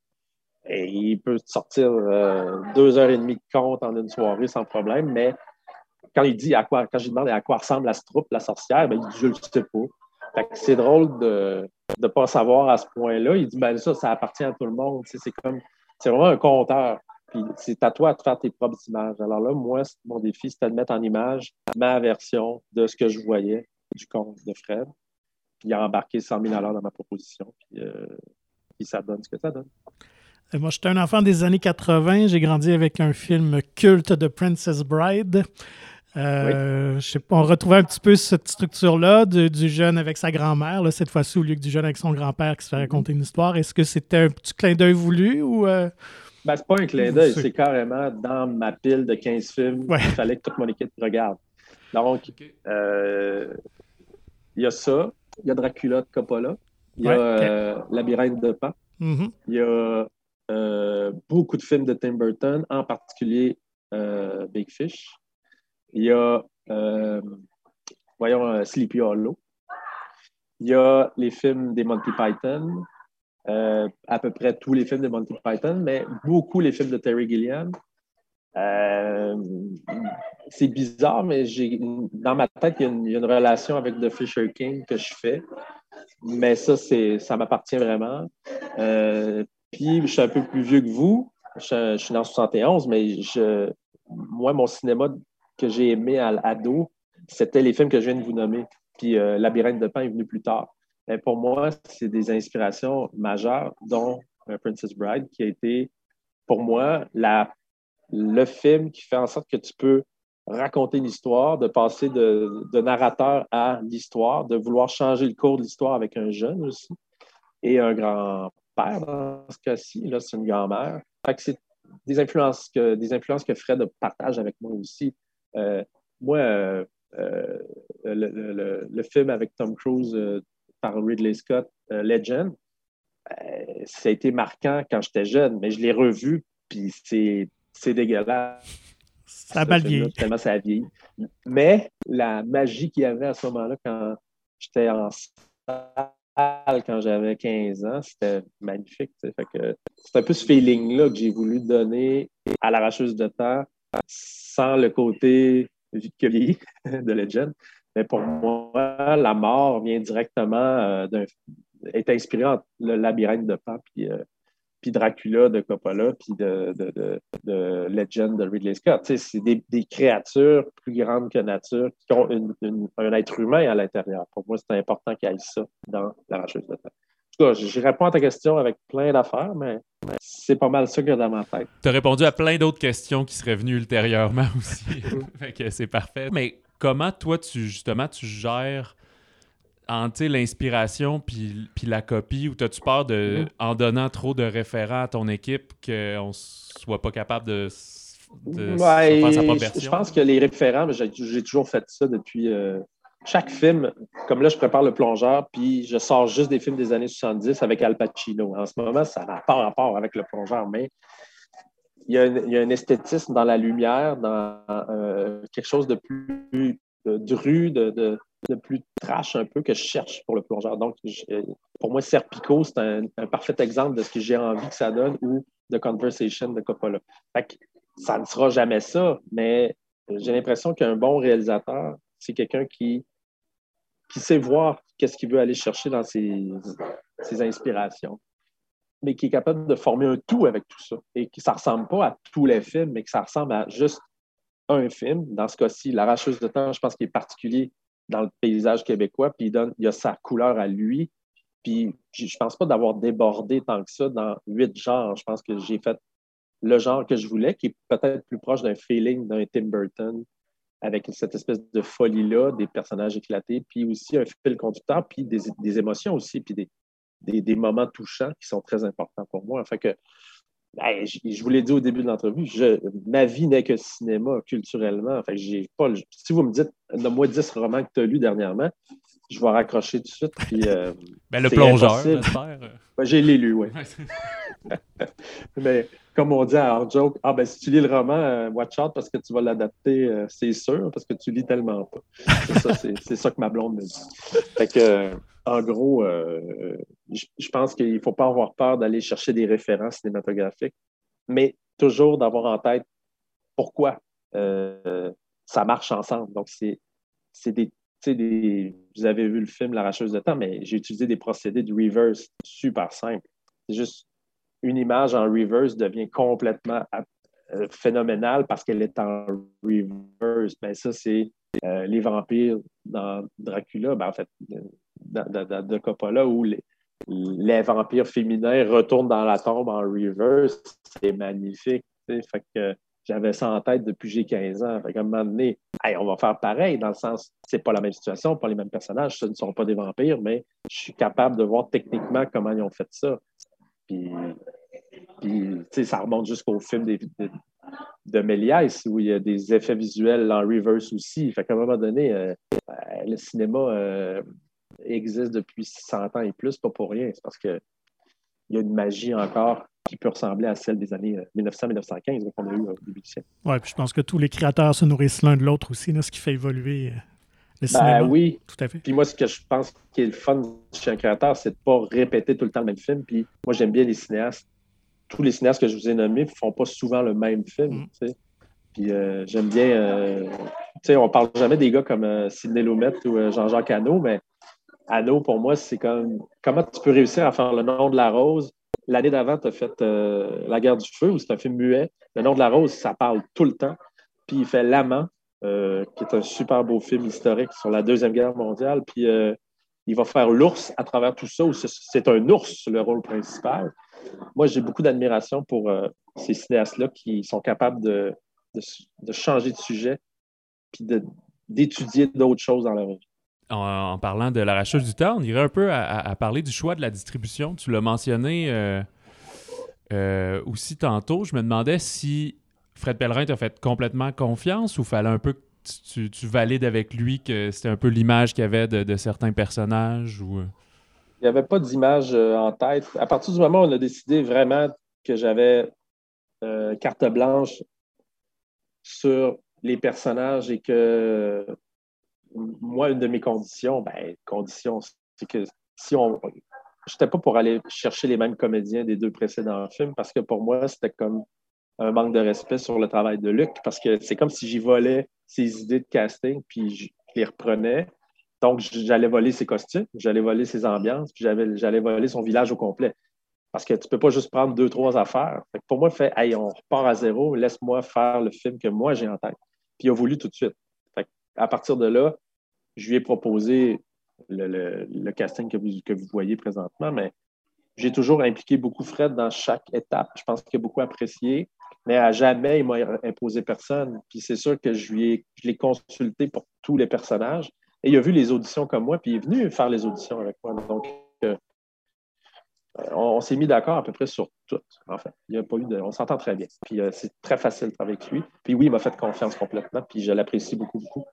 Et il peut sortir euh, deux heures et demie de compte en une soirée sans problème, mais quand il dit à quoi, quand je lui demande à quoi ressemble la troupe, la sorcière, ben, il dit je ne sais pas. C'est drôle de ne pas savoir à ce point-là. Il dit ben ça, ça appartient à tout le monde. c'est comme c'est vraiment un compteur. Puis c'est à toi de faire tes propres images. Alors là, moi, mon défi, c'était de mettre en image ma version de ce que je voyais du conte de Fred. Puis il a embarqué 100 000 dans ma proposition. Puis, euh, puis ça donne ce que ça donne. Moi, j'étais un enfant des années 80. J'ai grandi avec un film culte de Princess Bride. Euh, je sais pas, on retrouvait un petit peu cette structure-là du jeune avec sa grand-mère, cette fois-ci, au lieu que du jeune avec son grand-père qui se fait raconter une histoire. Est-ce que c'était un petit clin d'œil voulu ou. Euh... Ben, c'est pas un clin d'œil, c'est carrément dans ma pile de 15 films Il fallait que toute mon équipe regarde. Donc, euh, il y a ça, il y a Dracula de Coppola, il y a euh, Labyrinthe de Pan, mm-hmm. il y a euh, beaucoup de films de Tim Burton, en particulier euh, Big Fish. Il y a, euh, voyons, Sleepy Hollow. Il y a les films des Monty Python, à peu près tous les films de Monty Python, mais beaucoup les films de Terry Gilliam. c'est bizarre, mais j'ai dans ma tête, il y, a une, relation avec The Fisher King que je fais. Mais ça, ça m'appartient vraiment. Puis, je suis un peu plus vieux que vous. Je, suis dans 71, mais je, moi, mon cinéma que j'ai aimé à l'ado, c'était les films que je viens de vous nommer. Puis, euh, Labyrinthe de Pain est venu plus tard. Mais pour moi, c'est des inspirations majeures, dont euh, Princess Bride, qui a été, pour moi, la, le film qui fait en sorte que tu peux raconter l'histoire, de passer de, de narrateur à l'histoire, de vouloir changer le cours de l'histoire avec un jeune aussi et un grand père dans ce cas-ci. Là, c'est une grand-mère. c'est des influences, que, des influences que Fred partage avec moi aussi. Euh, moi, euh, euh, le, film avec Tom Cruise par Ridley Scott, Legend, ça a été marquant quand j'étais jeune, mais je l'ai revu, puis c'est, dégueulasse. Ça a mal vieilli. Tellement ça a vieilli. Mais la magie qu'il y avait à ce moment-là, quand j'étais en quand j'avais 15 ans. C'était magnifique. c'est un peu ce feeling-là que j'ai voulu donner à l'arracheuse de temps sans le côté vieilli de Legend. Mais pour moi, la mort vient directement euh, d'un est inspiré le labyrinthe de Pan puis euh, puis Dracula de Coppola, puis de, de, Legend de Ridley Scott. c'est des, créatures plus grandes que nature qui ont un être humain à l'intérieur. Pour moi, c'est important qu'il y ait ça dans l'arracheuse de temps. En tout cas, je réponds à ta question avec plein d'affaires, mais c'est pas mal ça que dans ma tête. Tu as répondu à plein d'autres questions qui seraient venues ultérieurement aussi. fait que c'est parfait. Mais comment, toi, tu justement, tu gères entre l'inspiration puis, puis la copie? Ou as-tu peur de, mm-hmm. en donnant trop de référents à ton équipe qu'on soit pas capable de, de faire sa propre version? Je pense que les référents, j'ai toujours fait ça depuis euh, chaque film. Comme là, je prépare Le Plongeur, puis je sors juste des films des années 70 avec Al Pacino. En ce moment, ça n'a pas rapport avec Le Plongeur, mais il y, a un, esthétisme dans la lumière, dans euh, quelque chose de plus dru, de, plus trash un peu que je cherche pour le plongeur. Donc, pour moi, Serpico, c'est un, parfait exemple de ce que j'ai envie que ça donne ou de Conversation de Coppola. ça ne sera jamais ça, mais j'ai l'impression qu'un bon réalisateur, c'est quelqu'un qui, qui sait voir qu'est-ce qu'il veut aller chercher dans ses, inspirations, mais qui est capable de former un tout avec tout ça et que ça ne ressemble pas à tous les films, mais que ça ressemble à juste un film. Dans ce cas-ci, L'arracheuse de temps, je pense qu'il est particulier dans le paysage québécois, puis il, donne, il a sa couleur à lui. Puis je ne pense pas d'avoir débordé tant que ça dans huit genres. Je pense que j'ai fait le genre que je voulais, qui est peut-être plus proche d'un feeling d'un Tim Burton, avec cette espèce de folie-là, des personnages éclatés, puis aussi un fil conducteur, puis des, émotions aussi, puis des, des, moments touchants qui sont très importants pour moi. Fait que je, vous l'ai dit au début de l'entrevue, ma vie n'est que cinéma culturellement. Fait j'ai pas, si vous me dites, donne-moi 10 romans que tu as lus dernièrement, je vais raccrocher tout de suite. Puis, euh, ben, le plongeur, j'espère. Ben, j'ai lu, oui. Mais comme on dit à Joke, ah ben si tu lis le roman, euh, watch out parce que tu vas l'adapter, euh, c'est sûr, parce que tu lis tellement pas. C'est ça, c'est, ça que ma blonde me dit. Fait que, en gros, je, pense qu'il ne faut pas avoir peur d'aller chercher des références cinématographiques, mais toujours d'avoir en tête pourquoi ça marche ensemble. Donc, c'est, des vous avez vu le film L'arracheuse de temps, mais j'ai utilisé des procédés de reverse super simples. C'est juste une image en reverse devient complètement euh, phénoménale parce qu'elle est en reverse. Ben, ça, c'est euh, les vampires dans Dracula, ben, en fait, de, de, Coppola, où les, vampires féminins retournent dans la tombe en reverse. C'est magnifique. Fait que j'avais ça en tête depuis que j'ai 15 ans. Fait qu'à un moment donné, on va faire pareil, dans le sens, c'est pas la même situation, pas les mêmes personnages, ce ne sont pas des vampires, mais je suis capable de voir techniquement comment ils ont fait ça. Puis, puis ça remonte jusqu'au film de, de, Méliès, où il y a des effets visuels en reverse aussi. Fait qu'à un moment donné, euh, euh, le cinéma euh, existe depuis 100 ans et plus, pas pour rien. C'est parce qu'il y a une magie encore qui peut ressembler à celle des années 1900-1915 euh, qu'on a eu au début du siècle. Oui, puis je pense que tous les créateurs se nourrissent l'un de l'autre aussi, ce qui fait évoluer euh, le ben cinéma. oui. Tout à fait. Puis moi, ce que je pense qui est le fun chez un créateur, c'est de ne pas répéter tout le temps le même film. Puis moi, j'aime bien les cinéastes. Tous les cinéastes que je vous ai nommés ne font pas souvent le même film. Mm. Puis euh, j'aime bien. tu sais, on parle jamais des gars comme Sidney Lumet ou Jean-Jacques Hano, mais Hano, pour moi, c'est comme comment tu peux réussir à faire le nom de la rose L'année d'avant, tu as fait euh, La guerre du feu, où c'est un film muet. Le nom de la rose, ça parle tout le temps. Puis il fait L'amant, euh, qui est un super beau film historique sur la Deuxième Guerre mondiale. Puis euh, il va faire l'ours à travers tout ça, où c'est un ours le rôle principal. Moi, j'ai beaucoup d'admiration pour ces cinéastes-là qui sont capables de, de, changer de sujet puis d'étudier d'autres choses dans leur vie en, parlant de l'arrachage du temps, on irait un peu à, parler du choix de la distribution. Tu l'as mentionné euh, euh, aussi tantôt. Je me demandais si Fred Pellerin t'a fait complètement confiance ou fallait un peu que tu, valides avec lui que c'était un peu l'image qu'il y avait de, certains personnages. Euh? Il n'y avait pas d'image en tête. À partir du moment où on a décidé vraiment que j'avais carte blanche sur les personnages et que moi, une de mes conditions, ben, c'est que si on. Je n'étais pas pour aller chercher les mêmes comédiens des deux précédents films parce que pour moi, c'était comme un manque de respect sur le travail de Luc parce que c'est comme si j'y volais ses idées de casting puis je les reprenais. Donc, j'allais voler ses costumes, j'allais voler ses ambiances, puis j'allais voler son village au complet. Parce que tu ne peux pas juste prendre deux, trois affaires. pour moi, fait, hey, on repart à zéro, laisse-moi faire le film que moi j'ai en tête. Puis il a voulu tout de suite. à partir de là, je lui ai proposé le, casting que vous, voyez présentement, mais j'ai toujours impliqué beaucoup Fred dans chaque étape. Je pense qu'il a beaucoup apprécié, mais à jamais il m'a imposé personne. Puis c'est sûr que je lui ai, l'ai consulté pour tous les personnages, Et il a vu les auditions comme moi, puis il est venu faire les auditions avec moi. Donc, euh, on, s'est mis d'accord à peu près sur tout, en fait. Il y a pas eu de, on s'entend très bien. Puis euh, c'est très facile de avec lui. Puis oui, il m'a fait confiance complètement, puis je l'apprécie beaucoup, beaucoup.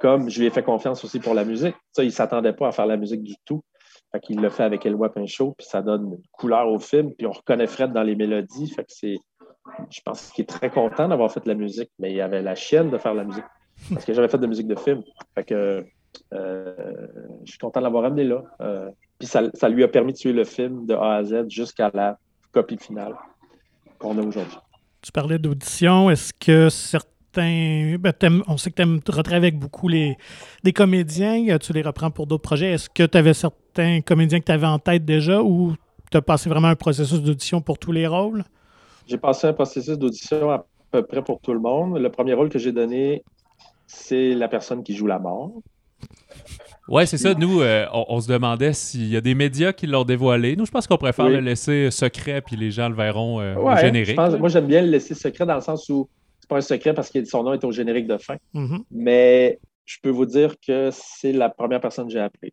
Comme je lui ai fait confiance aussi pour la musique. Ça, il ne s'attendait pas à faire la musique du tout. Fait qu'il l'a fait avec Eloi Pinchot, puis ça donne une couleur au film, puis on reconnaît Fred dans les mélodies. Fait que c'est. Je pense qu'il est très content d'avoir fait la musique, mais il avait la chienne de faire la musique. Parce que j'avais fait de musique de film. Fait que euh, je suis content de l'avoir amené là. Euh, puis ça, lui a permis de tuer le film de A à Z jusqu'à la copie finale qu'on a aujourd'hui. Tu parlais d'audition. Est-ce que certains. Ben, on sait que tu aimes retravailler avec beaucoup les, des comédiens. Tu les reprends pour d'autres projets? Est-ce que tu avais certains comédiens que tu avais en tête déjà ou tu as passé vraiment un processus d'audition pour tous les rôles? J'ai passé un processus d'audition à peu près pour tout le monde. Le premier rôle que j'ai donné, c'est la personne qui joue la mort. Ouais, c'est ça. Nous, euh, on, se demandait s'il y a des médias qui l'ont dévoilé. Nous, je pense qu'on préfère le laisser secret, puis les gens le verront euh, au générique. moi, j'aime bien le laisser secret dans le sens où c'est pas un secret parce que son nom est au générique de fin. Mm-hmm. Mais je peux vous dire que c'est la première personne que j'ai appelée.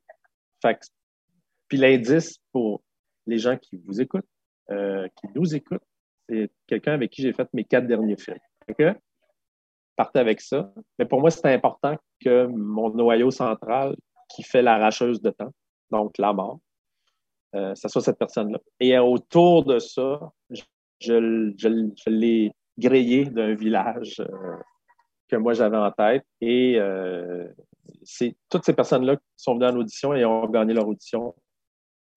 puis l'indice pour les gens qui vous écoutent, euh, qui nous écoutent, c'est quelqu'un avec qui j'ai fait mes quatre derniers films. OK? Partez avec ça. Mais pour moi, c'est important que mon noyau central qui fait l'arracheuse de temps, donc la mort, euh, ça soit cette personne-là. Et autour de ça, je, l'ai grillé d'un village euh, que moi j'avais en tête. Et euh, c'est toutes ces personnes-là qui sont venues en audition et ont gagné leur audition.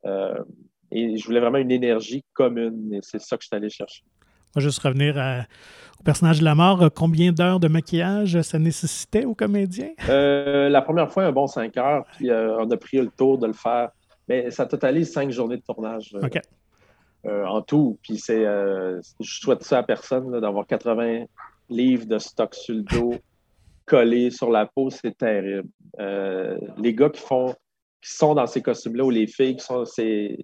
et je voulais vraiment une énergie commune. Et c'est ça que je suis allé chercher. On va juste revenir au personnage de la mort. Combien d'heures de maquillage ça nécessitait aux comédiens? Euh, la première fois, un bon cinq heures, puis euh, on a pris le tour de le faire. Mais ça totalise cinq journées de tournage euh, en tout. Puis c'est, je souhaite ça à personne d'avoir 80 livres de stock sur le dos collés sur la peau, c'est terrible. les gars qui font, qui sont dans ces costumes-là ou les filles qui sont, c'est,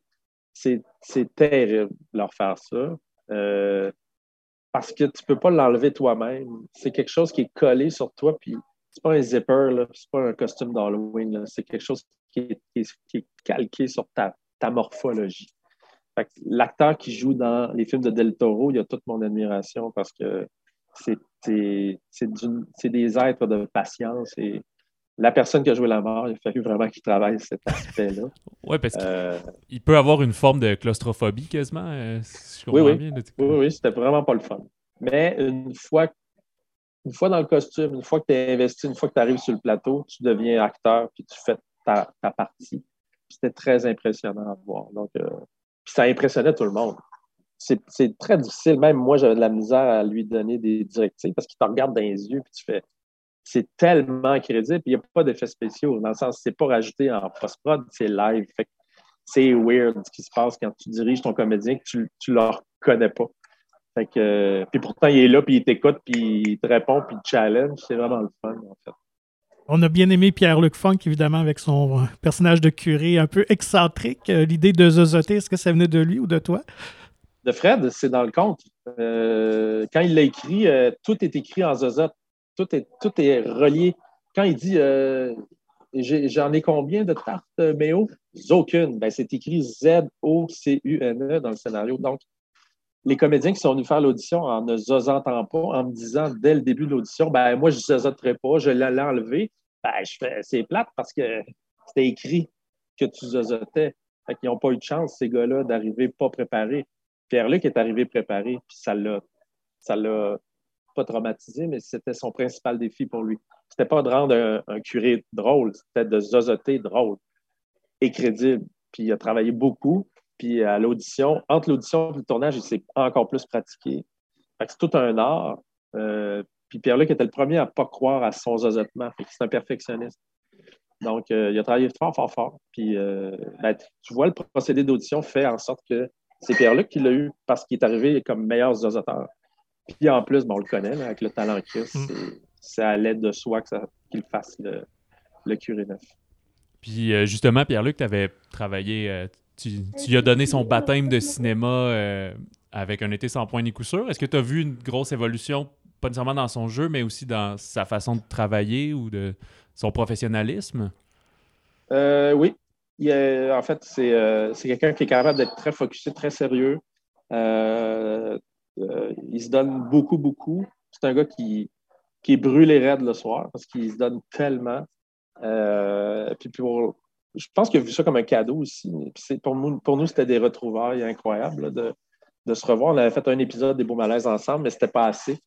c'est, c'est terrible leur faire ça. Euh, parce que tu ne peux pas l'enlever toi-même. C'est quelque chose qui est collé sur toi, puis c'est pas un zipper, ce c'est pas un costume d'Halloween, c'est quelque chose qui est, calqué sur ta, morphologie. L'acteur qui joue dans les films de Del Toro, il a toute mon admiration parce que c'est des êtres de patience et la personne qui a joué la mort, il a fallu vraiment qu'il travaille cet aspect-là. Oui, parce qu'il euh, peut avoir une forme de claustrophobie quasiment. Euh, oui, oui. oui, c'était vraiment pas le fun. Mais une fois, une fois dans le costume, une fois que tu es investi, une fois que tu arrives sur le plateau, tu deviens acteur puis tu fais ta, partie. C'était très impressionnant à voir. Donc, euh, ça impressionnait tout le monde. C'est très difficile. Même moi, j'avais de la misère à lui donner des directives parce qu'il te regarde dans les yeux puis tu fais c'est tellement crédible. Il n'y a pas d'effets spéciaux, dans le sens c'est pas rajouté en post-prod, c'est live. c'est weird ce qui se passe quand tu diriges ton comédien que tu ne le reconnais pas. Fait que, puis pourtant, il est là, puis il t'écoute, puis il te répond, puis il te challenge. C'est vraiment le fun, en fait. On a bien aimé Pierre-Luc Funk, évidemment, avec son personnage de curé un peu excentrique. Euh, l'idée de zozoter, est-ce que ça venait de lui ou de toi? De Fred, c'est dans le conte. Euh, quand il l'a écrit, euh, tout est écrit en zozote tout est, tout est relié. Quand il dit euh, j'en ai, combien de tartes euh, Méo? Aucune. Ben, c'est écrit Z-O-C-U-N-E dans le scénario. Donc, les comédiens qui sont venus faire l'audition en ne zozotant pas, en me disant dès le début de l'audition, ben moi, je ne zozoterai pas, je l'ai enlevé. Ben, c'est plate parce que c'était écrit que tu zozotais. Fait n'ont pas eu de chance, ces gars-là, d'arriver pas préparés. Pierre-Luc est arrivé préparé, puis ça l'a pas traumatisé, mais c'était son principal défi pour lui. C'était pas de rendre un, curé drôle, c'était de zozoter drôle et crédible. Puis il a travaillé beaucoup. Puis à l'audition, entre l'audition et le tournage, il s'est encore plus pratiqué. c'est tout un art. Euh, puis Pierre-Luc était le premier à ne pas croire à son zozotement. C'est un perfectionniste. Donc, euh, il a travaillé fort, fort, fort. Puis, euh, ben, tu vois, le procédé d'audition fait en sorte que c'est Pierre-Luc qui l'a eu parce qu'il est arrivé comme meilleur zozoteur. Puis en plus, on le connaît, avec le talent qu'il a, mm. c'est à l'aide de soi qu'il fasse le, le curé neuf. Puis euh, justement, Pierre-Luc, tu avais travaillé, euh, tu, lui as donné son baptême de cinéma euh, avec un été sans point ni coup sûr. Est-ce que tu as vu une grosse évolution pas nécessairement dans son jeu, mais aussi dans sa façon de travailler ou de son professionnalisme? oui. en fait, c'est quelqu'un qui est capable d'être très focusé, très sérieux. Il se donne beaucoup, beaucoup. C'est un gars qui, qui est brûlé raide le soir parce qu'il se donne tellement. puis pour, je pense qu'il a vu ça comme un cadeau aussi. Pour nous, pour nous c'était des retrouvailles incroyables de, se revoir. On avait fait un épisode des Beaux Malaises ensemble, mais ce n'était pas assez.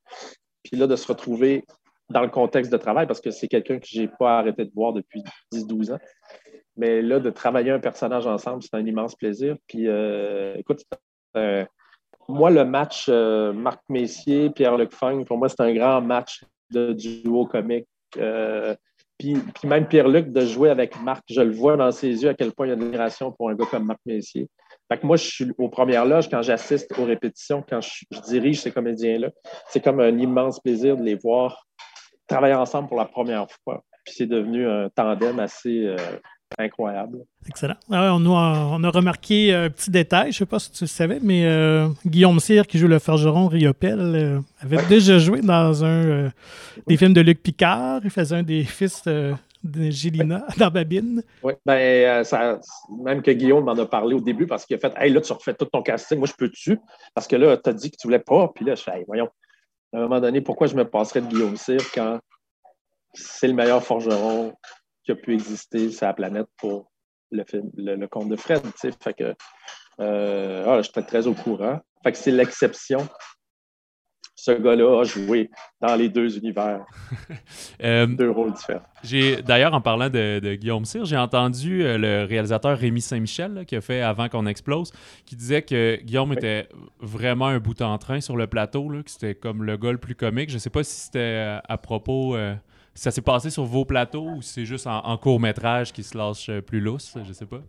Puis là, de se retrouver dans le contexte de travail, parce que c'est quelqu'un que je n'ai pas arrêté de voir depuis 10-12 ans. Mais là, de travailler un personnage ensemble, c'est un immense plaisir. Puis euh, écoute, euh, moi, le match euh, Marc Messier, Pierre-Luc Fang, pour moi, c'est un grand match de duo comique. Puis, même Pierre-Luc, de jouer avec Marc, je le vois dans ses yeux à quel point il y a pour un gars comme Marc Messier. Fait que moi, je suis aux premières loges quand j'assiste aux répétitions, quand je, dirige ces comédiens-là. C'est comme un immense plaisir de les voir travailler ensemble pour la première fois. Puis c'est devenu un tandem assez, euh, incroyable. Excellent. Ah on, a, remarqué un petit détail, je ne sais pas si tu le savais, mais euh, Guillaume Cyr, qui joue le forgeron Riopel, euh, avait déjà joué dans un euh, des films de Luc Picard. Il faisait un des fils de Gélina dans Babine. Oui, ben, même que Guillaume m'en a parlé au début parce qu'il a fait Hey, là, tu refais tout ton casting, moi, je peux-tu? Parce que là, tu as dit que tu ne voulais pas. Puis là, je fais voyons, à un moment donné, pourquoi je me passerais de Guillaume Cyr quand c'est le meilleur forgeron qui a pu exister sur la planète pour le, film, le, conte de Fred. Fait que euh, ah, j'étais très au courant. Fait que c'est l'exception. Ce gars-là a joué dans les deux univers. Euh, deux rôles différents. J'ai D'ailleurs, en parlant de, Guillaume Cyr, j'ai entendu euh, le réalisateur Rémi Saint-Michel, qui a fait Avant qu'on explose, qui disait que Guillaume était vraiment un bout en train sur le plateau, là, que c'était comme le gars le plus comique. Je ne sais pas si c'était à propos ça s'est passé sur vos plateaux ou c'est juste en, court-métrage qui se lâche euh, plus lousse? Je sais pas.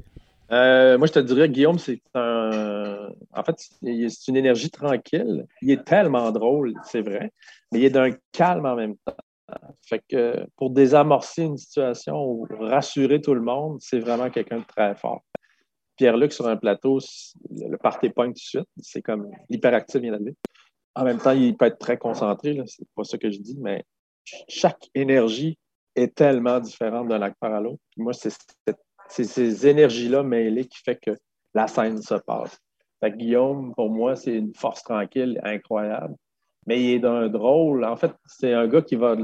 Euh, moi, je te dirais, Guillaume, c'est un. En fait, c'est une énergie tranquille. Il est tellement drôle, c'est vrai, mais il est d'un calme en même temps. Fait que pour désamorcer une situation ou rassurer tout le monde, c'est vraiment quelqu'un de très fort. Pierre-Luc sur un plateau, le party point tout de suite, c'est comme l'hyperactif vient d'arriver. En même temps, il peut être très concentré, c'est pas ça que je dis, mais chaque énergie est tellement différente d'un acteur à l'autre. Moi, c'est ces énergies-là mêlées qui fait que la scène se passe. Guillaume, pour moi, c'est une force tranquille incroyable. Mais il est d'un drôle. En fait, c'est un gars qui va,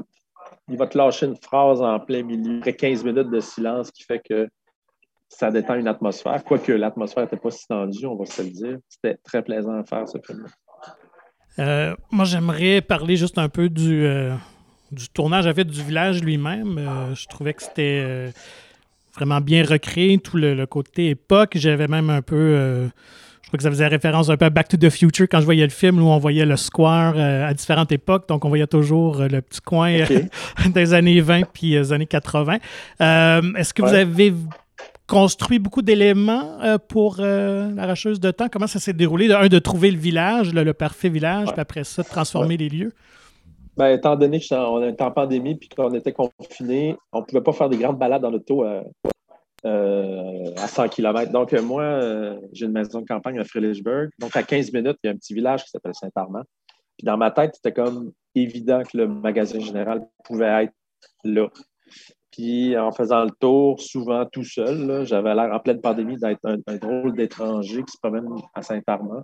il va te lâcher une phrase en plein milieu, après 15 minutes de silence qui fait que ça détend une atmosphère. Quoique l'atmosphère n'était pas si tendue, on va se le dire. C'était très plaisant à faire ce film-là. Euh, moi, j'aimerais parler juste un peu du, euh, du tournage, en fait, du village lui-même. Euh, je trouvais que c'était euh, vraiment bien recréé, tout le, côté époque. J'avais même un peu. Euh, je crois que ça faisait référence un peu à Back to the Future quand je voyais le film où on voyait le square à différentes époques. Donc, on voyait toujours le petit coin des années 20 puis des années 80. Est-ce que vous avez construit beaucoup d'éléments pour l'arracheuse de temps? Comment ça s'est déroulé? un, de trouver le village, le, parfait village, puis après ça, de transformer les lieux? Ben, étant donné qu'on était en pandémie et qu'on était confinés, on ne pouvait pas faire des grandes balades dans l'auto euh, euh, à 100 km. Donc, euh, moi, j'ai une maison de campagne à Frédéricksburg. Donc, à 15 minutes, il y a un petit village qui s'appelle Saint-Armand. Puis dans ma tête, c'était comme évident que le magasin général pouvait être là. Puis en faisant le tour, souvent tout seul, j'avais l'air en pleine pandémie d'être un, un, drôle d'étranger qui se promène à Saint-Armand.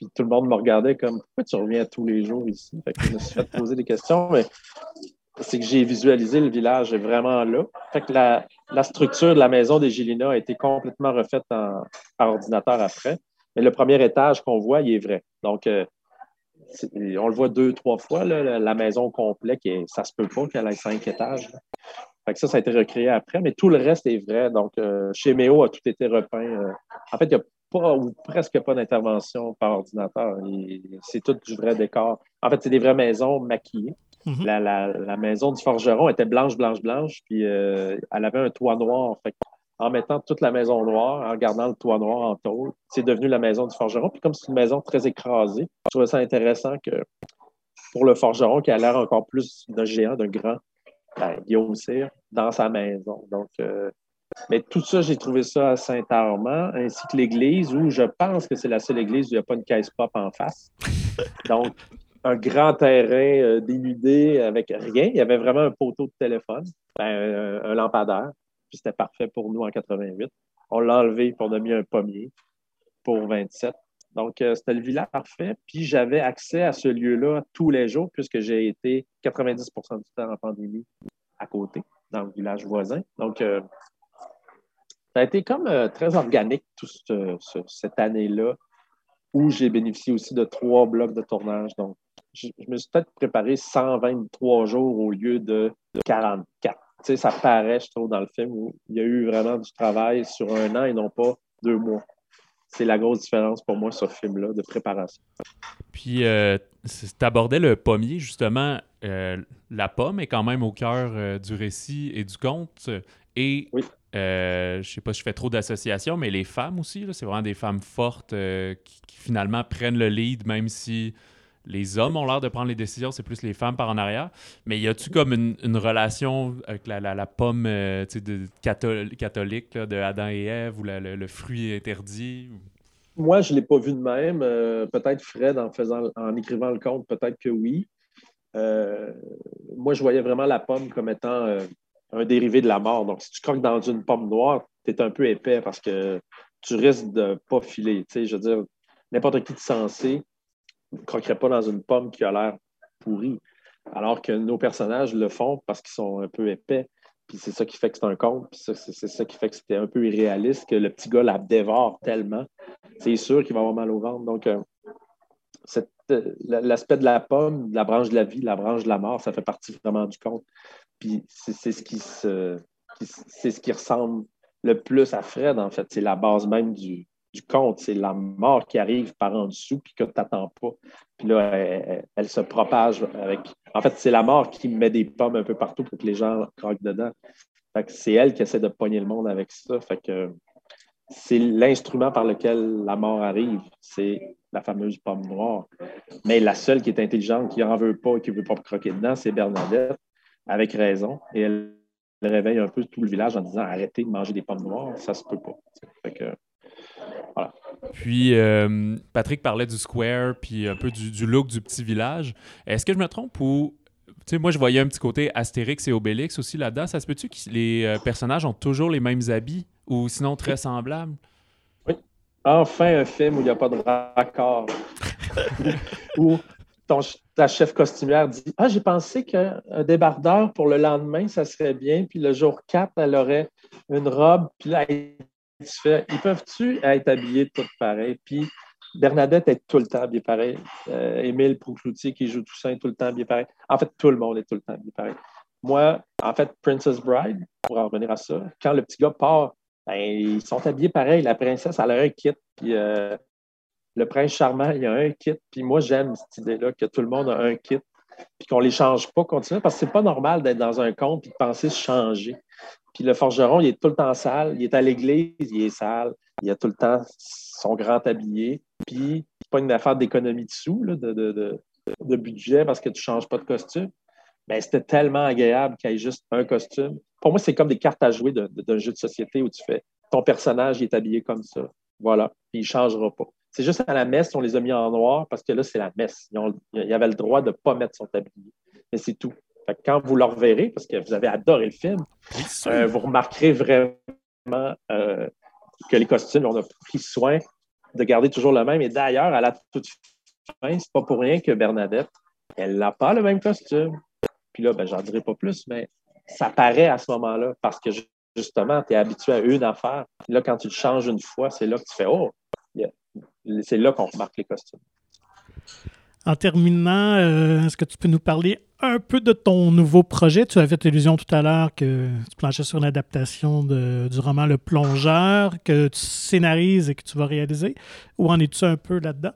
Puis tout le monde me regardait comme pourquoi tu reviens tous les jours ici? Fait que je me suis fait poser des questions, mais c'est que j'ai visualisé le village vraiment là. Fait que la, structure de la maison des Gélina a été complètement refaite par ordinateur après. Mais le premier étage qu'on voit, il est vrai. Donc, euh, on le voit deux, trois fois, la, maison complète, et ça se peut pas qu'elle ait cinq étages. Fait que ça, ça a été recréé après, mais tout le reste est vrai. Donc, euh, chez Méo a tout été repeint. Euh. en fait, il y a pas ou presque pas d'intervention par ordinateur. C'est tout du vrai décor. En fait, c'est des vraies maisons maquillées. Mhm. la, maison du forgeron était blanche, blanche, blanche, puis euh, elle avait un toit noir. Fait en mettant toute la maison noire, en gardant le toit noir en tôle, c'est devenu la maison du forgeron. Puis comme c'est une maison très écrasée, je trouvais ça intéressant que pour le forgeron qui a l'air encore plus d'un géant, d'un grand, ben, Guillaume Cyr, dans sa maison. Donc, euh, mais tout ça, j'ai trouvé ça à Saint-Armand, ainsi que l'église, où je pense que c'est la seule église où il n'y a pas une caisse pop en face. Donc, un grand terrain euh, dénudé avec rien. Il y avait vraiment un poteau de téléphone, ben, un, lampadaire. Puis c'était parfait pour nous en 88. On l'a enlevé pour mis un pommier pour 27. Donc, euh, c'était le village parfait. Puis j'avais accès à ce lieu-là tous les jours, puisque j'ai été 90% du temps en pandémie à côté, dans le village voisin. Donc, euh, ça a été comme très organique toute cette année-là, où j'ai bénéficié aussi de trois blocs de tournage. Donc, je, me suis peut-être préparé 123 jours au lieu de 44. Tu sais, ça paraît, je trouve, dans le film où il y a eu vraiment du travail sur un an et non pas deux mois. C'est la grosse différence pour moi, ce film-là, de préparation. Puis, euh, tu abordais le pommier, justement. Euh, la pomme est quand même au cœur euh, du récit et du conte. Et oui. Euh, je sais pas si je fais trop d'associations, mais les femmes aussi, c'est vraiment des femmes fortes qui, finalement prennent le lead, même si les hommes ont l'air de prendre les décisions, c'est plus les femmes par en arrière. Mais y a-tu comme une, relation avec la, pomme euh, catholique de Adam et Ève ou le, fruit interdit? Moi, je ne l'ai pas vu de même. Euh, peut-être Fred, en, en écrivant le conte, peut-être que oui. Euh, moi, je voyais vraiment la pomme comme étant un dérivé de la mort. Donc, si tu croques dans une pomme noire, tu es un peu épais parce que tu risques de pas filer. je veux dire, n'importe qui de sensé ne croquerait pas dans une pomme qui a l'air pourrie. Alors que nos personnages le font parce qu'ils sont un peu épais. Puis c'est ça qui fait que c'est un conte. Puis c'est ça qui fait que c'était un peu irréaliste, que le petit gars la dévore tellement. C'est sûr qu'il va avoir mal au ventre. Donc, euh, l'aspect de la pomme, la branche de la vie, la branche de la mort, ça fait partie vraiment du conte. Puis c'est ce qui qui ressemble le plus à Fred, en fait. C'est la base même du, conte. C'est la mort qui arrive par en dessous, puis que tu n'attends pas. Puis là, elle, se propage avec. En fait, c'est la mort qui met des pommes un peu partout pour que les gens croquent dedans. C'est elle qui essaie de pogner le monde avec ça. Fait que c'est l'instrument par lequel la mort arrive. C'est la fameuse pomme noire. Mais la seule qui est intelligente, qui n'en veut pas et qui ne veut pas croquer dedans, c'est Bernadette, avec raison. Et elle, réveille un peu tout le village en disant arrêtez de manger des pommes noires, ça se peut pas. Fait que, puis, euh, Patrick parlait du square, puis un peu du, look du petit village. Est-ce que je me trompe ou. Tu sais, moi, je voyais un petit côté Astérix et Obélix aussi là-dedans. Ça se peut-tu que les euh, personnages ont toujours les mêmes habits? Ou sinon très semblables? Oui. Enfin, un film où il n'y a pas de raccord. où ton, ta chef costumière dit Ah, j'ai pensé qu'un débardeur pour le lendemain, ça serait bien. Puis le jour 4, elle aurait une robe. Puis là, ils peuvent-tu être habillés tout pareil? Puis Bernadette est tout le temps habillée pareil. Euh, Émile Proucloutier qui joue Toussaint tout le temps habillé pareil. En fait, tout le monde est tout le temps habillé pareil. Moi, en fait, Princess Bride, pour en revenir à ça, quand le petit gars part, ben, ils sont habillés pareil. La princesse, elle a un kit, puis euh, le prince charmant, il a un kit. Puis moi, j'aime cette idée-là que tout le monde a un kit, puis qu'on ne les change pas continuellement, parce que c'est pas normal d'être dans un compte et de penser se changer. Puis le forgeron, il est tout le temps sale. Il est à l'église, il est sale. Il a tout le temps son grand habillé. Puis, c'est pas une affaire d'économie de sous, de, budget parce que tu ne changes pas de costume. Mais c'était tellement agréable qu'il y ait juste un costume. Pour moi, c'est comme des cartes à jouer d'un jeu de société où tu fais ton personnage il est habillé comme ça. Voilà. Puis il ne changera pas. C'est juste à la messe, on les a mis en noir parce que là, c'est la messe. il y avait le droit de ne pas mettre son tablier. Mais c'est tout quand vous le reverrez, parce que vous avez adoré le film, euh, vous remarquerez vraiment euh, que les costumes, on a pris soin de garder toujours le même. Et d'ailleurs, à la toute fin, c'est pas pour rien que Bernadette, elle n'a pas le même costume. Puis là, ben, j'en dirai pas plus, mais ça paraît à ce moment-là parce que justement, tu es habitué à une affaire. là, quand tu le changes une fois, c'est là que tu fais Oh, c'est là qu'on remarque les costumes. En terminant, euh, est-ce que tu peux nous parler un peu de ton nouveau projet? Tu as fait illusion tout à l'heure que tu planchais sur une adaptation du roman Le Plongeur, que tu scénarises et que tu vas réaliser. Où en es-tu un peu là-dedans?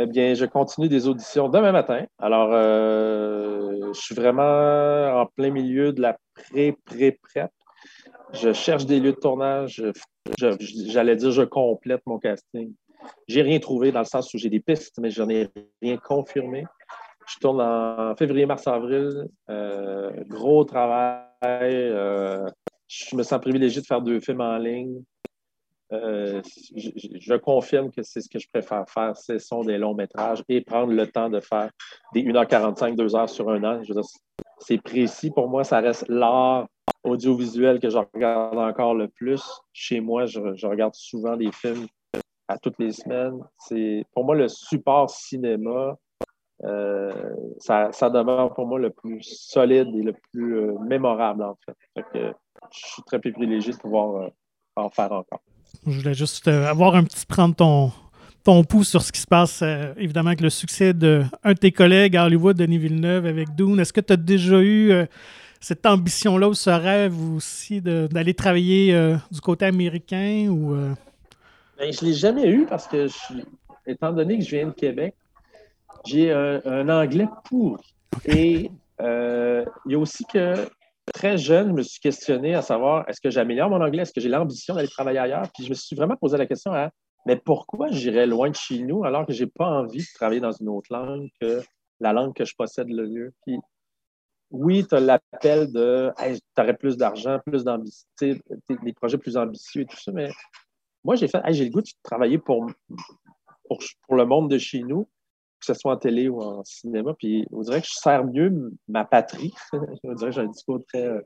Eh bien, je continue des auditions demain matin. Alors, euh, je suis vraiment en plein milieu de la pré-pré-prep. Je cherche des lieux de tournage. J'allais dire, je complète mon casting. J'ai rien trouvé dans le sens où j'ai des pistes, mais je n'en ai rien confirmé. Je tourne en février, mars, avril. Euh, gros travail. Euh, je me sens privilégié de faire deux films en ligne. Euh, je, confirme que c'est ce que je préfère faire, ce sont des longs métrages et prendre le temps de faire des 1h45, 2h sur un an. C'est précis pour moi, ça reste l'art audiovisuel que je regarde encore le plus. Chez moi, je, regarde souvent des films à toutes les semaines. C'est pour moi le support cinéma. Euh, ça, demeure pour moi le plus solide et le plus euh, mémorable en fait. je suis très privilégié de pouvoir en faire encore. Je voulais juste euh, avoir un petit prendre ton, ton pouls sur ce qui se passe, euh, évidemment, avec le succès d'un de, de tes collègues à Hollywood, Denis Villeneuve, avec Dune. Est-ce que tu as déjà eu euh, cette ambition-là ou ce rêve aussi d'aller travailler du côté américain? Ou, ben, je ne l'ai jamais eu parce que, étant donné que je viens de Québec, j'ai un, anglais pourri. Et il y a aussi que très jeune, je me suis questionné à savoir est-ce que j'améliore mon anglais, est-ce que j'ai l'ambition d'aller travailler ailleurs? Puis je me suis vraiment posé la question mais pourquoi j'irais loin de chez nous alors que je n'ai pas envie de travailler dans une autre langue que la langue que je possède le mieux? Puis oui, tu as l'appel de tu aurais plus d'argent, plus d'ambition, des projets plus ambitieux et tout ça, mais moi, j'ai fait j'ai le goût de travailler pour, pour le monde de chez nous que ce soit en télé ou en cinéma. Puis on dirait que je sers mieux ma patrie. on dirait que j'ai un discours très euh,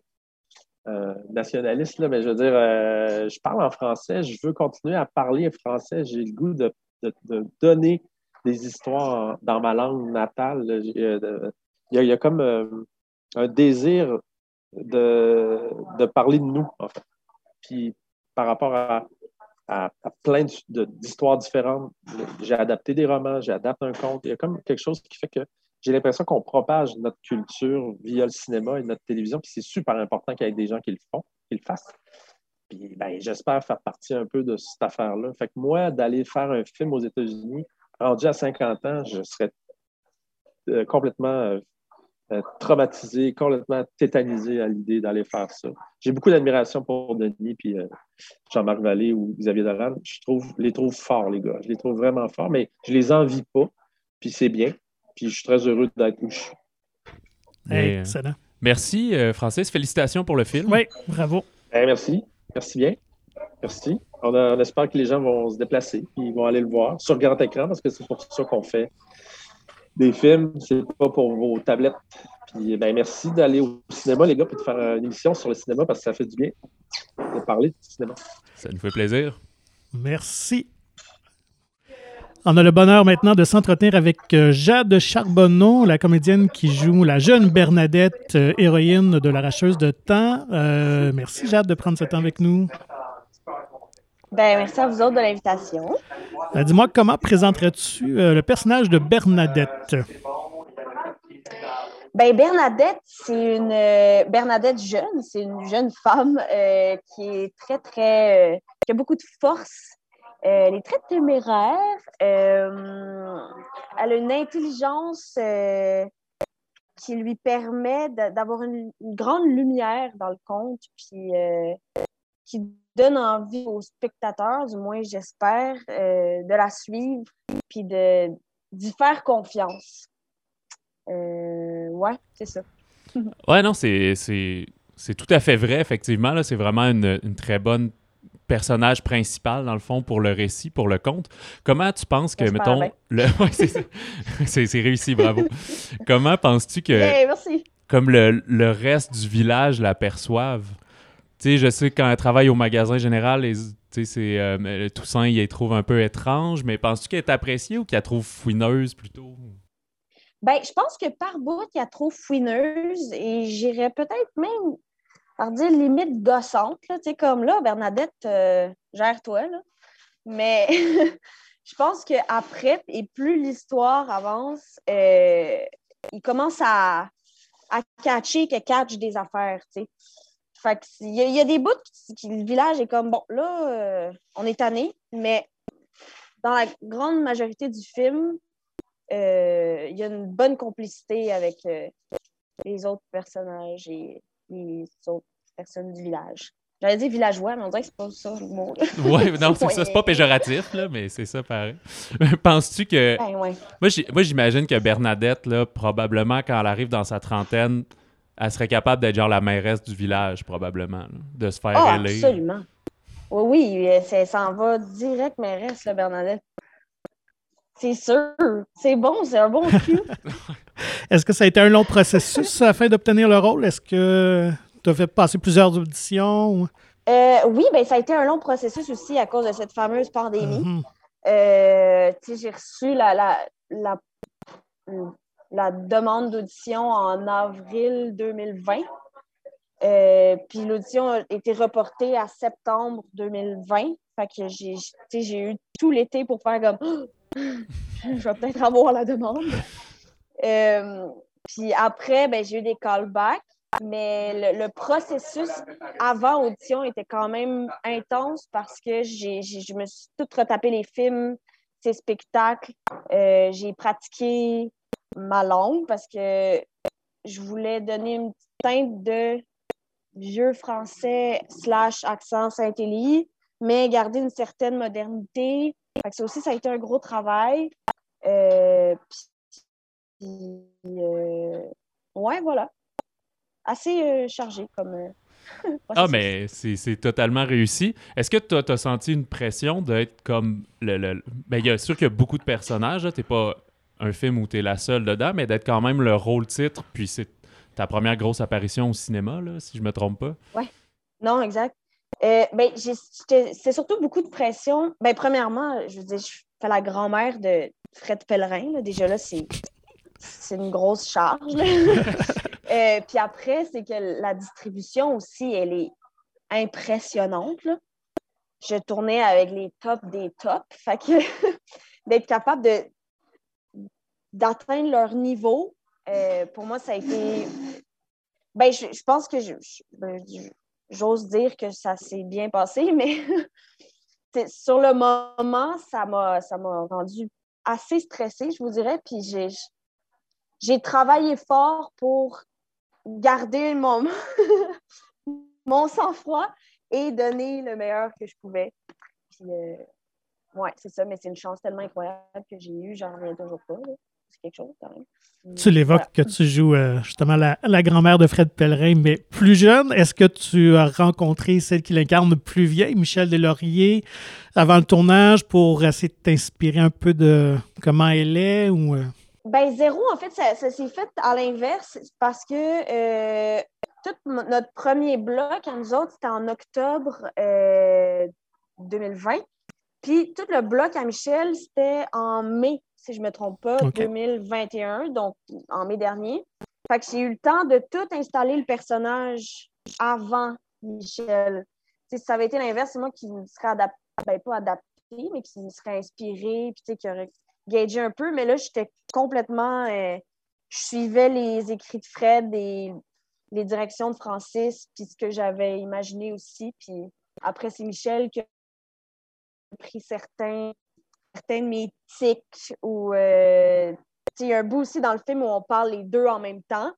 euh, nationaliste, là, mais je veux dire, euh, je parle en français, je veux continuer à parler français. J'ai le goût de, donner des histoires dans ma langue natale. Il y, a, comme un désir de, parler de nous, en fait. Puis par rapport à, plein d'histoires différentes. J'ai adapté des romans, j'ai adapté un conte. Il y a comme quelque chose qui fait que j'ai l'impression qu'on propage notre culture via le cinéma et notre télévision. Puis c'est super important qu'il y ait des gens qui le font, qui le fassent. Puis ben, j'espère faire partie un peu de cette affaire-là. Fait que moi, d'aller faire un film aux États-Unis, rendu à 50 ans, je serais euh, complètement euh, traumatisé, complètement tétanisé à l'idée d'aller faire ça. J'ai beaucoup d'admiration pour Denis puis euh, Jean-Marc Vallée ou Xavier Doran. Je trouve, les trouve forts, les gars. Je les trouve vraiment forts, mais je les envie pas. Puis c'est bien. Puis je suis très heureux d'être où je suis. excellent. Merci, euh, Francis. Félicitations pour le film. Oui, bravo. Eh, merci. Merci bien. Merci. On, espère que les gens vont se déplacer ils vont aller le voir sur grand écran parce que c'est pour ça qu'on fait des films, c'est pas pour vos tablettes. Puis, ben, merci d'aller au cinéma, les gars, pour de faire une émission sur le cinéma parce que ça fait du bien de parler du cinéma. Ça nous fait plaisir. Merci. On a le bonheur maintenant de s'entretenir avec euh, Jade Charbonneau, la comédienne qui joue la jeune Bernadette, euh, héroïne de l'arracheuse de temps. Euh, merci Jade de prendre ce temps avec nous. Ben, merci à vous autres de l'invitation. Ben, dis-moi, comment présenterais-tu euh, le personnage de Bernadette? Ben, Bernadette, c'est une euh, Bernadette jeune, c'est une jeune femme euh, qui est très, très. qui a beaucoup de force. elle est très téméraire. elle a une intelligence qui lui permet d'avoir une, une, grande lumière dans le conte, puis qui donne envie aux spectateurs, du moins j'espère, euh, de la suivre puis de d'y faire confiance. Euh, ouais, c'est ça. ouais, non, c'est, c'est, tout à fait vrai, effectivement. C'est vraiment une, une, très bonne personnage principal, dans le fond, pour le récit, pour le conte. Comment tu penses que, mettons... Le... c'est, c'est, réussi, bravo. Comment penses-tu que... merci. Comme le, le reste du village l'aperçoive? Je sais quand elle travaille au magasin général, euh, Toussaint, il trouve un peu étrange, mais penses-tu qu'elle est appréciée ou qu'elle trouve fouineuse plutôt? Ben, je pense que par bout, il la trouve fouineuse et j'irais peut-être même par dire limite gossante. Là, comme là, Bernadette, euh, gère-toi. Mais je pense qu'après, et plus l'histoire avance, euh, il commence à, à catcher qu'elle catch des affaires. Fait il y, a des bouts qui, le village est comme bon, là, euh, on est tanné, mais dans la grande majorité du film, euh, il y a une bonne complicité avec euh, les autres personnages et les autres personnes du village. J'allais dire villageois, mais on dirait que c'est pas ça le mot. Oui, non, c'est ça. C'est pas péjoratif, là, mais c'est ça pareil. Penses-tu que. Ben, ouais. Moi, j'imagine que Bernadette, là, probablement, quand elle arrive dans sa trentaine, elle serait capable d'être genre la mairesse du village, probablement, de se faire oh, Absolument. Oui, oui, ça s'en va direct, là, Bernadette. C'est sûr. C'est bon, c'est un bon cul. Est-ce que ça a été un long processus afin d'obtenir le rôle? Est-ce que tu as fait passer plusieurs auditions? Euh, oui, ben, ça a été un long processus aussi à cause de cette fameuse pandémie. Mm-hmm. Euh, j'ai reçu la, la, la, la demande d'audition en avril 2020. Euh, puis l'audition a été reportée à septembre 2020. Fait que j'ai eu tout l'été pour faire comme je vais peut-être avoir la demande. Euh, puis après, ben, j'ai eu des callbacks, mais le, processus avant audition était quand même intense parce que j'ai, je me suis tout retapé les films, ces spectacles. Euh, j'ai pratiqué ma langue parce que je voulais donner une petite teinte de vieux français slash accent Saint-Élie, mais garder une certaine modernité. ça aussi, ça a été un gros travail. Euh, puis, euh, ouais, voilà. Assez euh, chargé comme. ah, mais c'est totalement réussi. Est-ce que tu as, senti une pression d'être comme le. le... Ben, il y a sûr qu'il y a beaucoup de personnages. Tu pas un film où tu es la seule dedans, mais d'être quand même le rôle titre, puis c'est ta première grosse apparition au cinéma, là, si je me trompe pas. Oui. Non, exact. Euh, ben, c'est surtout beaucoup de pression. Ben, premièrement, je veux dire, je fais la grand-mère de Fred Pellerin. Déjà là, c'est une grosse charge. euh, puis après, c'est que la distribution aussi, elle est impressionnante. Je tournais avec les tops des tops. Fait que d'être capable de d'atteindre leur niveau, euh, pour moi, ça a été. Ben, je, pense que ben, j'ose dire que ça s'est bien passé, mais sur le moment, ça m'a rendu assez stressée, je vous dirais. Puis j'ai travaillé fort pour garder mon, mon sang-froid et donner le meilleur que je pouvais. Puis, euh, ouais, c'est ça, mais c'est une chance tellement incroyable que j'ai eue, j'en reviens toujours pas quelque chose quand même. Tu l'évoques que tu joues euh, justement la, grand-mère de Fred Pellerin, mais plus jeune. Est-ce que tu as rencontré celle qui l'incarne plus vieille, Michel Delaurier, avant le tournage pour essayer de t'inspirer un peu de comment elle est ou. Euh? Ben, zéro, en fait, ça, s'est fait à l'inverse parce que euh, tout notre premier bloc à nous autres, c'était en octobre 2020. Puis tout le bloc à Michel, c'était en mai si je ne me trompe pas, 2021, donc en mai dernier. Fait que j'ai eu le temps de tout installer le personnage avant Michel. si ça avait été l'inverse, c'est moi qui me serais adapté, ben, pas adapté, mais qui me serait inspiré, puis qui aurait gagé un peu. Mais là, j'étais complètement. Euh, je suivais les écrits de Fred et les directions de Francis, puis ce que j'avais imaginé aussi. Puis après, c'est Michel qui a pris certains certains mythiques ou euh, il y a un bout aussi dans le film où on parle les deux en même temps.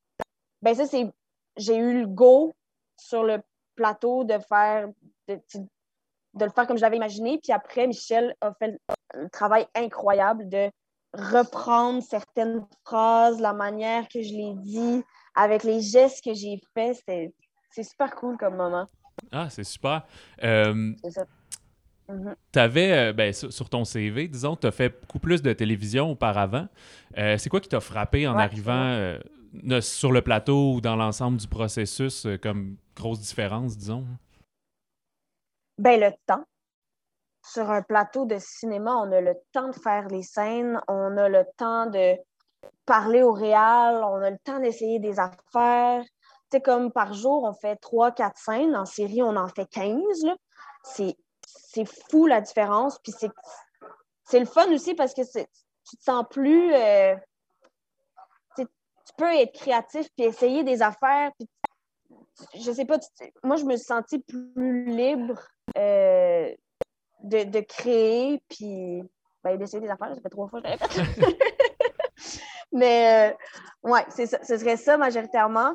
Ben ça, c'est j'ai eu le go sur le plateau de faire de, le faire comme je l'avais imaginé. Puis après, Michel a fait un travail incroyable de reprendre certaines phrases, la manière que je l'ai dit, avec les gestes que j'ai faits. C'est super cool comme moment. Ah, c'est super. Euh, c'est ça. Mm-hmm. Tu avais, euh, ben, sur, ton CV, disons, tu as fait beaucoup plus de télévision auparavant. Euh, c'est quoi qui t'a frappé en arrivant euh, sur le plateau ou dans l'ensemble du processus comme grosse différence, disons? Ben, le temps. Sur un plateau de cinéma, on a le temps de faire les scènes, on a le temps de parler au réal, on a le temps d'essayer des affaires. Tu comme par jour, on fait trois, quatre scènes. En série, on en fait 15. C'est c'est fou la différence. Puis c'est le fun aussi parce que tu te sens plus. Euh, tu peux être créatif puis essayer des affaires. Puis, je sais pas, moi, je me suis sentie plus libre euh, de, créer puis ben, d'essayer des affaires. Ça fait trois fois que je fait. Mais euh, ouais, ce serait ça majoritairement.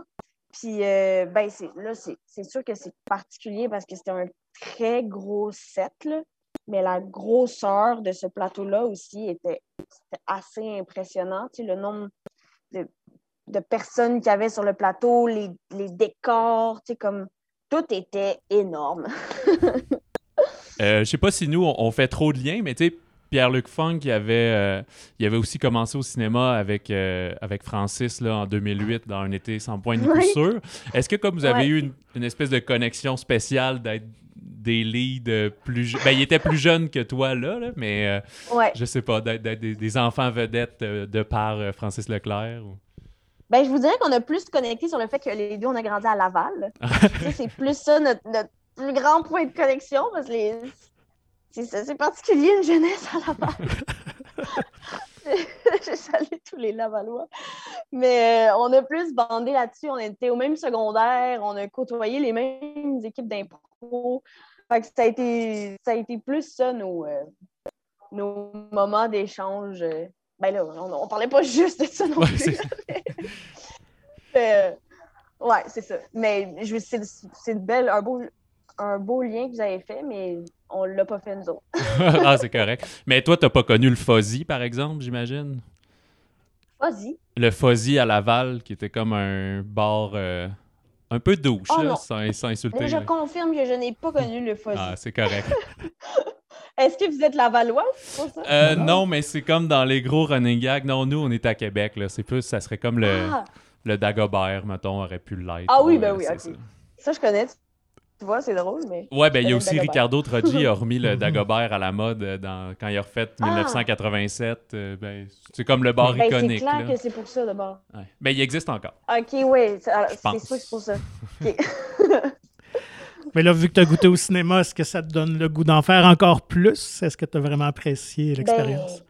Puis, ben, là, c'est sûr que c'est particulier parce que c'était un très gros set, mais la grosseur de ce plateau-là aussi était, assez impressionnante. le nombre de, personnes qu'il y avait sur le plateau, les, les décors, comme tout était énorme. je sais pas si nous, on, fait trop de liens, mais tu sais, Pierre-Luc Funk, il avait, il avait aussi commencé au cinéma avec, avec Francis là, en 2008 dans Un été sans point ni coup sûr. Est-ce que comme vous avez eu une, une, espèce de connexion spéciale d'être des leads plus ben il était plus jeune que toi là, mais euh, je sais pas d'être des, enfants vedettes euh, de par euh, Francis Leclerc ben, je vous dirais qu'on a plus connecté sur le fait que les deux on a grandi à Laval c'est plus ça notre, plus grand point de connexion parce que les... c'est particulier une jeunesse à Laval je salue tous les Lavallois. Mais on a plus bandé là-dessus. On était au même secondaire. On a côtoyé les mêmes équipes d'impro ça a été, ça a été plus ça, nos, euh, nos moments d'échange. Euh. Ben là, on, parlait pas juste de ça non plus. euh, ouais, c'est ça. Mais c'est belle, un beau, un beau lien que vous avez fait, mais on l'a pas fait nous autres. ah, c'est correct. Mais toi, t'as pas connu le Fuzzy, par exemple, j'imagine? Fuzzy? Le Fuzzy à Laval, qui était comme un bar... Euh, un peu douche, oh, sans, insulter. je confirme que je n'ai pas connu le fuzzy. Ah, c'est correct. Est-ce que vous êtes Lavallois ça? Euh, non, mais c'est comme dans les gros running gags. Non, nous, on est à Québec. Là. C'est plus, ça serait comme le, ah. le Dagobert, mettons, aurait pu l'être. Ah oui, ben oui, ok. Ça. ça, je connais. Tu vois, c'est drôle, mais. Ouais, ben il y a aussi Ricardo Troggi a remis le Dagobert à la mode euh, dans, quand il a refait 1987. Ah! Euh, ben, c'est comme le bar ben, iconique. C'est clair que c'est pour ça, d'abord. Ouais. Ben, il existe encore. Ok, oui, c'est sûr que c'est pour ça. mais là, vu que tu as goûté au cinéma, est-ce que ça te donne le goût d'en faire encore plus? Est-ce que tu as vraiment apprécié l'expérience? Ben,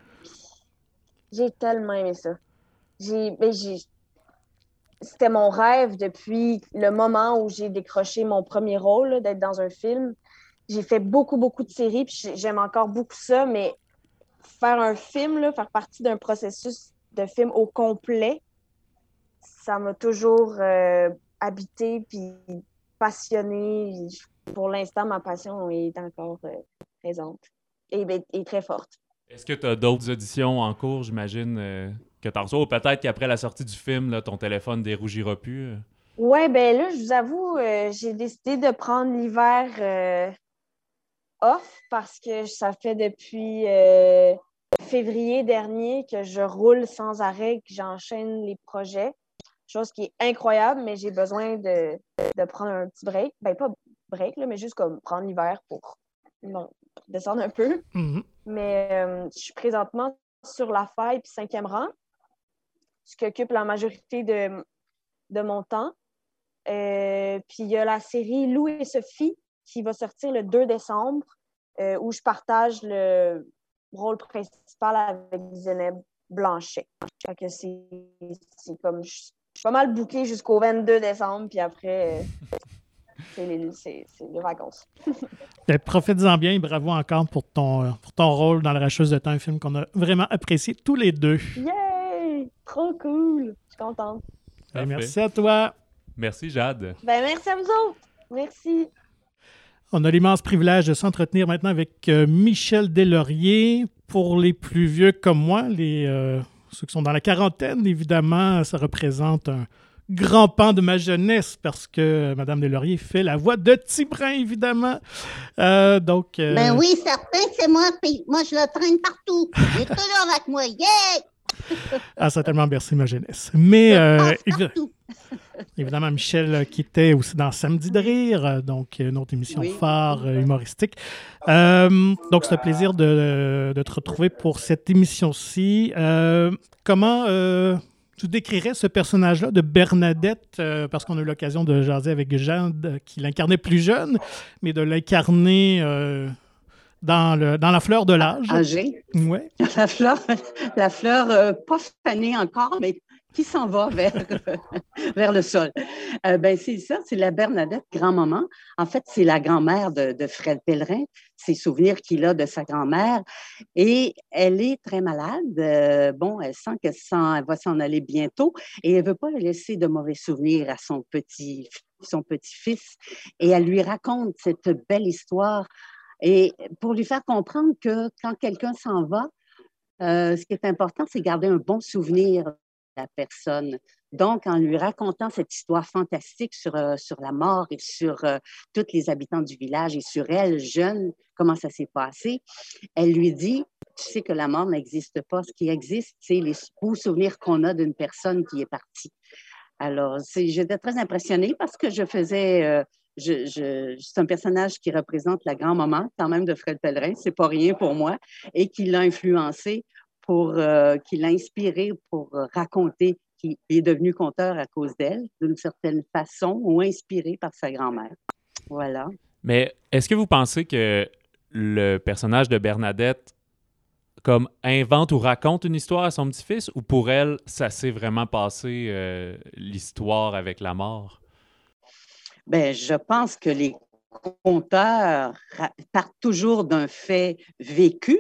j'ai tellement aimé ça. J'ai. Ben, c'était mon rêve depuis le moment où j'ai décroché mon premier rôle, d'être dans un film. J'ai fait beaucoup, beaucoup de séries, puis j'aime encore beaucoup ça, mais faire un film, là, faire partie d'un processus de film au complet, ça m'a toujours euh, habité puis passionné. Pour l'instant, ma passion est encore euh, présente et, et, très forte. Est-ce que tu as d'autres auditions en cours, j'imagine, euh, que t'en reçois, ou peut-être qu'après la sortie du film, là, ton téléphone dérougira plus? Euh? Ouais, ben là, je vous avoue, euh, j'ai décidé de prendre l'hiver euh, off parce que ça fait depuis février dernier que je roule sans arrêt, que j'enchaîne les projets. Chose qui est incroyable, mais j'ai besoin de, prendre un petit break. Ben, pas break, là, mais juste comme prendre l'hiver pour descendre un peu. Mm-hmm. Mais je suis présentement sur la faille puis cinquième rang ce qui occupe la majorité de, de mon temps. Euh, puis il y a la série Lou et Sophie qui va sortir le 2 décembre, euh, où je partage le rôle principal avec Zeneb Blanchet. Fait que c'est comme je suis pas mal bouqué jusqu'au 22 décembre, puis après, euh, c'est les, vacances. Ben, Profites-en bien et bravo encore pour ton, pour ton rôle dans La Racheuse de temps, un film qu'on a vraiment apprécié tous les deux. Yeah! Trop cool. Je suis contente. Ben, merci à toi. Merci, Jade. Ben, merci à vous autres. Merci. On a l'immense privilège de s'entretenir maintenant avec euh, Michel Delaurier. Pour les plus vieux comme moi, les, euh, ceux qui sont dans la quarantaine, évidemment, ça représente un grand pan de ma jeunesse parce que Madame Delaurier fait la voix de Tibrin, évidemment. Euh, donc, Ben oui, certain, c'est moi. Moi, je le traîne partout. Il est toujours avec moi. Yeah! Ah, ça a tellement bercé ma jeunesse. Mais euh, évidemment, Michel euh, qui était aussi dans Samedi de rire, euh, donc une autre émission phare humoristique. donc, c'est un plaisir de, te retrouver pour cette émission-ci. comment tu décrirais ce personnage-là de Bernadette, parce qu'on a eu l'occasion de jaser avec Jean, qui l'incarnait plus jeune, mais de l'incarner dans, le, dans la fleur de l'âge. Âgée. Oui. La fleur, la fleur euh, pas fanée encore, mais qui s'en va vers, vers le sol. Euh, ben, c'est ça, c'est la Bernadette, grand-maman. En fait, c'est la grand-mère de, de, Fred Pellerin, ses souvenirs qu'il a de sa grand-mère. Et elle est très malade. Euh, bon, elle sent qu'elle elle va s'en aller bientôt et elle veut pas laisser de mauvais souvenirs à son petit son petit-fils. Et elle lui raconte cette belle histoire et pour lui faire comprendre que quand quelqu'un s'en va, euh, ce qui est important, c'est garder un bon souvenir de la personne. Donc, en lui racontant cette histoire fantastique sur, euh, sur la mort et sur euh, tous les habitants du village et sur elle, jeune, comment ça s'est passé, elle lui dit, tu sais que la mort n'existe pas. Ce qui existe, c'est les beaux souvenirs qu'on a d'une personne qui est partie. Alors, j'étais très impressionnée parce que je faisais... Euh, je, c'est un personnage qui représente la grand-maman, quand même, de Fred Pellerin. C'est pas rien pour moi. Et qui l'a influencé pour, qui l'a inspiré pour raconter qui est devenu conteur à cause d'elle, d'une certaine façon, ou inspiré par sa grand-mère. Voilà. Mais est-ce que vous pensez que le personnage de Bernadette comme invente ou raconte une histoire à son petit-fils ou pour elle, ça s'est vraiment passé euh, l'histoire avec la mort? Bien, je pense que les conteurs partent toujours d'un fait vécu,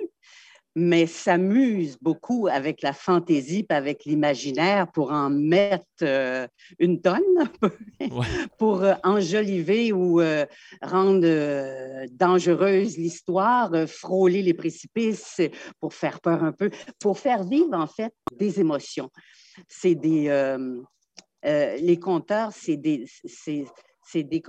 mais s'amuse beaucoup avec la fantaisie et avec l'imaginaire pour en mettre euh, une tonne, pour euh, enjoliver ou euh, rendre dangereuse l'histoire, frôler les précipices pour faire peur un peu, pour faire vivre en fait des émotions. C'est des les conteurs, c'est des c'est des,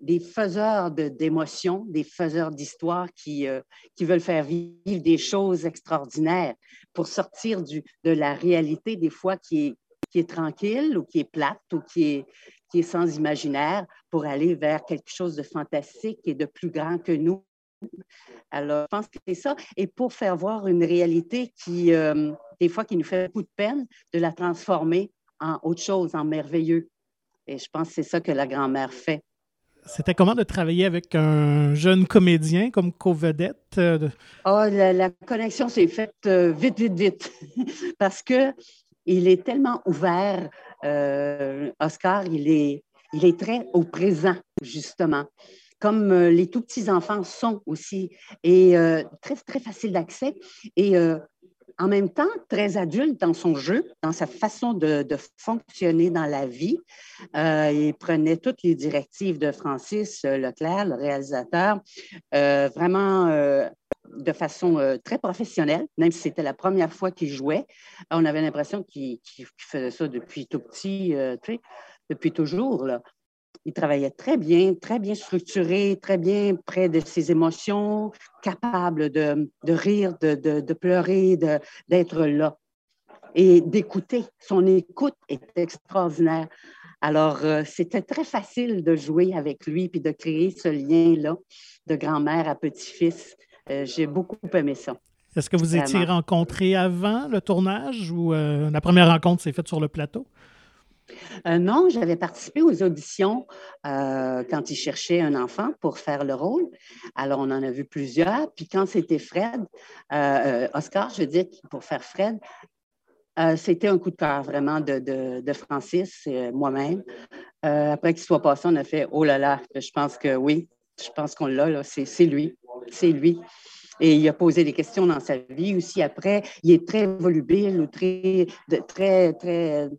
des, faiseurs d'émotions, des faiseurs d'histoires qui, euh, qui veulent faire vivre des choses extraordinaires pour sortir du, de la réalité des fois qui est, qui est tranquille ou qui est plate ou qui est, qui est sans imaginaire pour aller vers quelque chose de fantastique et de plus grand que nous. Alors, je pense que c'est ça. Et pour faire voir une réalité qui, euh, des fois, qui nous fait beaucoup de peine, de la transformer en autre chose, en merveilleux. Et je pense que c'est ça que la grand-mère fait. C'était comment de travailler avec un jeune comédien comme co-vedette? Euh, oh, la, connexion s'est faite euh, vite, vite, vite. Parce que il est tellement ouvert. Euh, Oscar, il est, il est très au présent, justement. Comme les tout petits enfants sont aussi. Et très, très facile d'accès. Et en même temps très adulte dans son jeu, dans sa façon de, fonctionner dans la vie. Euh, il prenait toutes les directives de Francis euh, Leclerc, le réalisateur, euh, vraiment de façon très professionnelle, même si c'était la première fois qu'il jouait. On avait l'impression qu'il faisait ça depuis tout petit, depuis toujours. Là il travaillait très bien, très bien structuré, très bien près de ses émotions, capable de, rire, de, pleurer, d'être là et d'écouter. Son écoute est extraordinaire. Alors, euh, c'était très facile de jouer avec lui puis de créer ce lien-là de grand-mère à petit-fils. Euh, j'ai beaucoup aimé ça. Est-ce que vous étiez rencontrés avant le tournage ou euh, la première rencontre s'est faite sur le plateau? Euh, non, j'avais participé aux auditions euh, quand il cherchait un enfant pour faire le rôle. Alors, on en a vu plusieurs. Puis quand c'était Fred, euh, Oscar, je dis pour faire Fred, c'était un coup de cœur vraiment de, Francis et moi-même. après qu'il soit passé, on a fait Oh là là, je pense que oui, je pense qu'on l'a, là, c'est lui, c'est lui. Et il a posé des questions dans sa vie aussi. Après, il est très volubile ou très, très, très,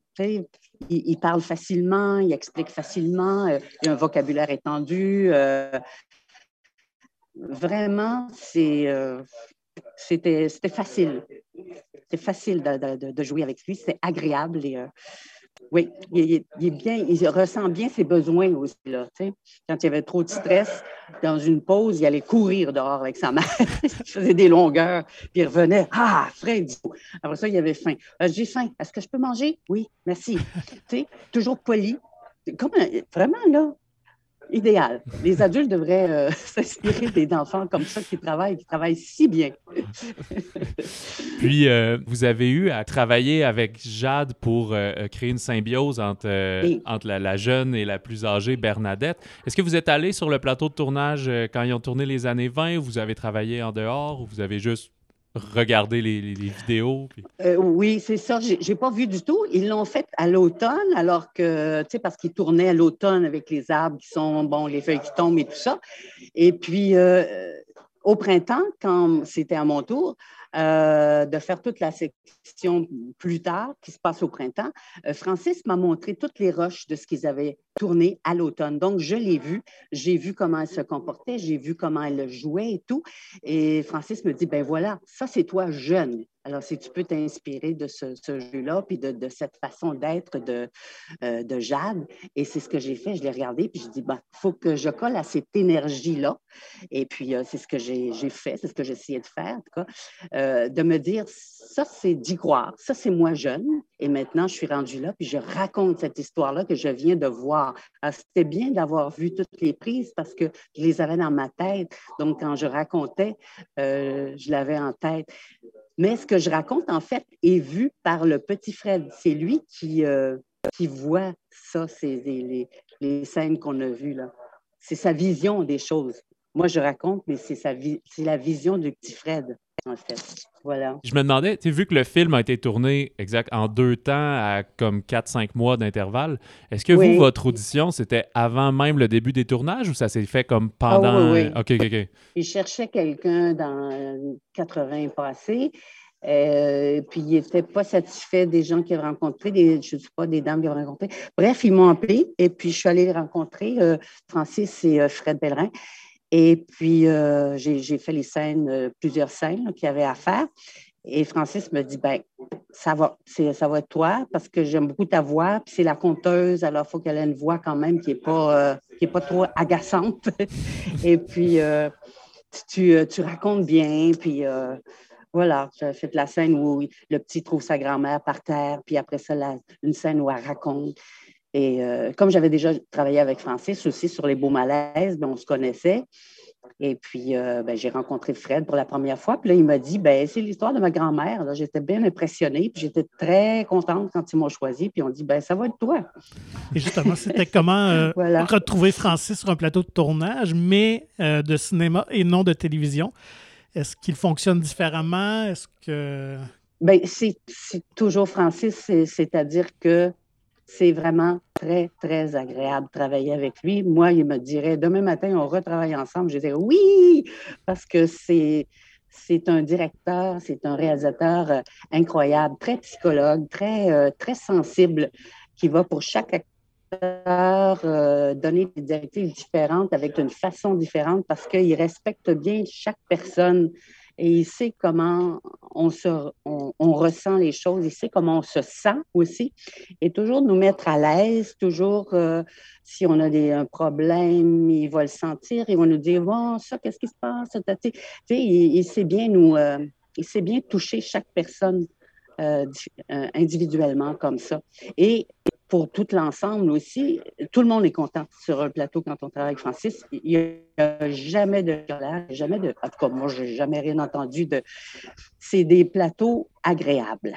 il, parle facilement, il explique facilement, euh, il a un vocabulaire étendu. Euh, vraiment, euh, c'était facile. C'était facile de, jouer avec lui, c'était agréable. Oui, il, bien, il ressent bien ses besoins aussi. Quand il y avait trop de stress, dans une pause, il allait courir dehors avec sa mère. il faisait des longueurs, puis il revenait. Ah, Fred! Après ça, il avait faim. Euh, j'ai faim. Est-ce que je peux manger? Oui, merci. toujours poli. Comme, vraiment, là, idéal. Les adultes devraient euh, s'inspirer des enfants comme ça qui travaillent, qui travaillent si bien. Puis, euh, vous avez eu à travailler avec Jade pour euh, créer une symbiose entre, entre la, jeune et la plus âgée, Bernadette. Est-ce que vous êtes allé sur le plateau de tournage quand ils ont tourné les années 20 ou vous avez travaillé en dehors ou vous avez juste regarder les, vidéos? Euh, oui, c'est ça. Je n'ai pas vu du tout. Ils l'ont fait à l'automne, alors que, tu sais, parce qu'ils tournaient à l'automne avec les arbres qui sont, bon, les feuilles qui tombent et tout ça. Et puis, euh, au printemps, quand c'était à mon tour, euh, de faire toute la section plus tard, qui se passe au printemps, euh, Francis m'a montré toutes les roches de ce qu'ils avaient tourné à l'automne. Donc, je l'ai vu, j'ai vu comment elle se comportait, j'ai vu comment elle jouait et tout. Et Francis me dit, ben voilà, ça c'est toi jeune. Alors, si tu peux t'inspirer de ce, jeu-là, puis de, cette façon d'être de, euh, de Jade, et c'est ce que j'ai fait, je l'ai regardé, puis je dis, il bah, faut que je colle à cette énergie-là. Et puis, euh, c'est ce que j'ai fait, c'est ce que essayé de faire, en tout cas, euh, de me dire, ça, c'est d'y croire, ça, c'est moi jeune, et maintenant, je suis rendue là, puis je raconte cette histoire-là que je viens de voir. C'était bien d'avoir vu toutes les prises parce que je les avais dans ma tête. Donc, quand je racontais, je l'avais en tête. Mais ce que je raconte, en fait, est vu par le petit Fred. C'est lui qui, euh, qui voit ça, c'est les, les, scènes qu'on a vues là. C'est sa vision des choses. Moi, je raconte, mais c'est la vision du petit Fred, en fait. Voilà. Je me demandais, tu vu que le film a été tourné exact en deux temps à comme 4-5 mois d'intervalle, est-ce que vous, votre audition, c'était avant même le début des tournages ou ça s'est fait comme pendant. Ah, oui, OK, OK, OK. Il cherchait quelqu'un dans 80 passés. Euh, puis il n'était pas satisfait des gens qu'il avait rencontrés, des, je ne sais pas, des dames qu'il avait rencontrées. Bref, ils m'ont appelé et puis je suis allée rencontrer euh, Francis et euh, Fred Bellerin. Et puis, euh, j'ai fait les scènes, euh, plusieurs scènes qu'il y avait à faire. Et Francis me dit, ben ça va, ça va être toi parce que j'aime beaucoup ta voix. Puis c'est la conteuse, alors il faut qu'elle ait une voix quand même qui n'est pas, euh, pas trop agaçante. Et puis, tu, racontes bien. Puis voilà, j'ai fait la scène où le petit trouve sa grand-mère par terre. Puis après ça, une scène où elle raconte. Et euh, comme j'avais déjà travaillé avec Francis aussi sur les beaux malaises, ben, on se connaissait. Et puis, euh, ben, j'ai rencontré Fred pour la première fois. Puis là, il m'a dit, ben, c'est l'histoire de ma grand-mère. J'étais bien impressionnée. Puis j'étais très contente quand ils m'ont choisi. Puis on dit, ben, ça va être toi. Et justement, c'était comment euh, retrouver Francis sur un plateau de tournage, mais de cinéma et non de télévision? Est-ce qu'il fonctionne différemment? Est-ce que. Ben, c'est toujours Francis, c'est-à-dire que c'est vraiment très, très agréable travailler avec lui. Moi, il me dirait, demain matin, on retravaille ensemble. Je dirais oui, parce que c'est, c'est un directeur, c'est un réalisateur euh, incroyable, très psychologue, très, euh, très sensible, qui va pour chaque acteur euh, donner des directives différentes avec une façon différente parce qu'il respecte bien chaque personne et il sait comment on, se, on, ressent les choses, il sait comment on se sent aussi, et toujours nous mettre à l'aise, toujours euh, si on a des, un problème, il va le sentir, il va nous dire, bon, ça, qu'est-ce qui se passe? Tu sais, il, sait bien nous, euh, il sait bien toucher chaque personne euh, individuellement comme ça. Pour tout l'ensemble aussi, tout le monde est content sur un plateau quand on travaille avec Francis. Il n'y a jamais de jamais de. En tout cas, moi, je n'ai jamais rien entendu de. C'est des plateaux agréables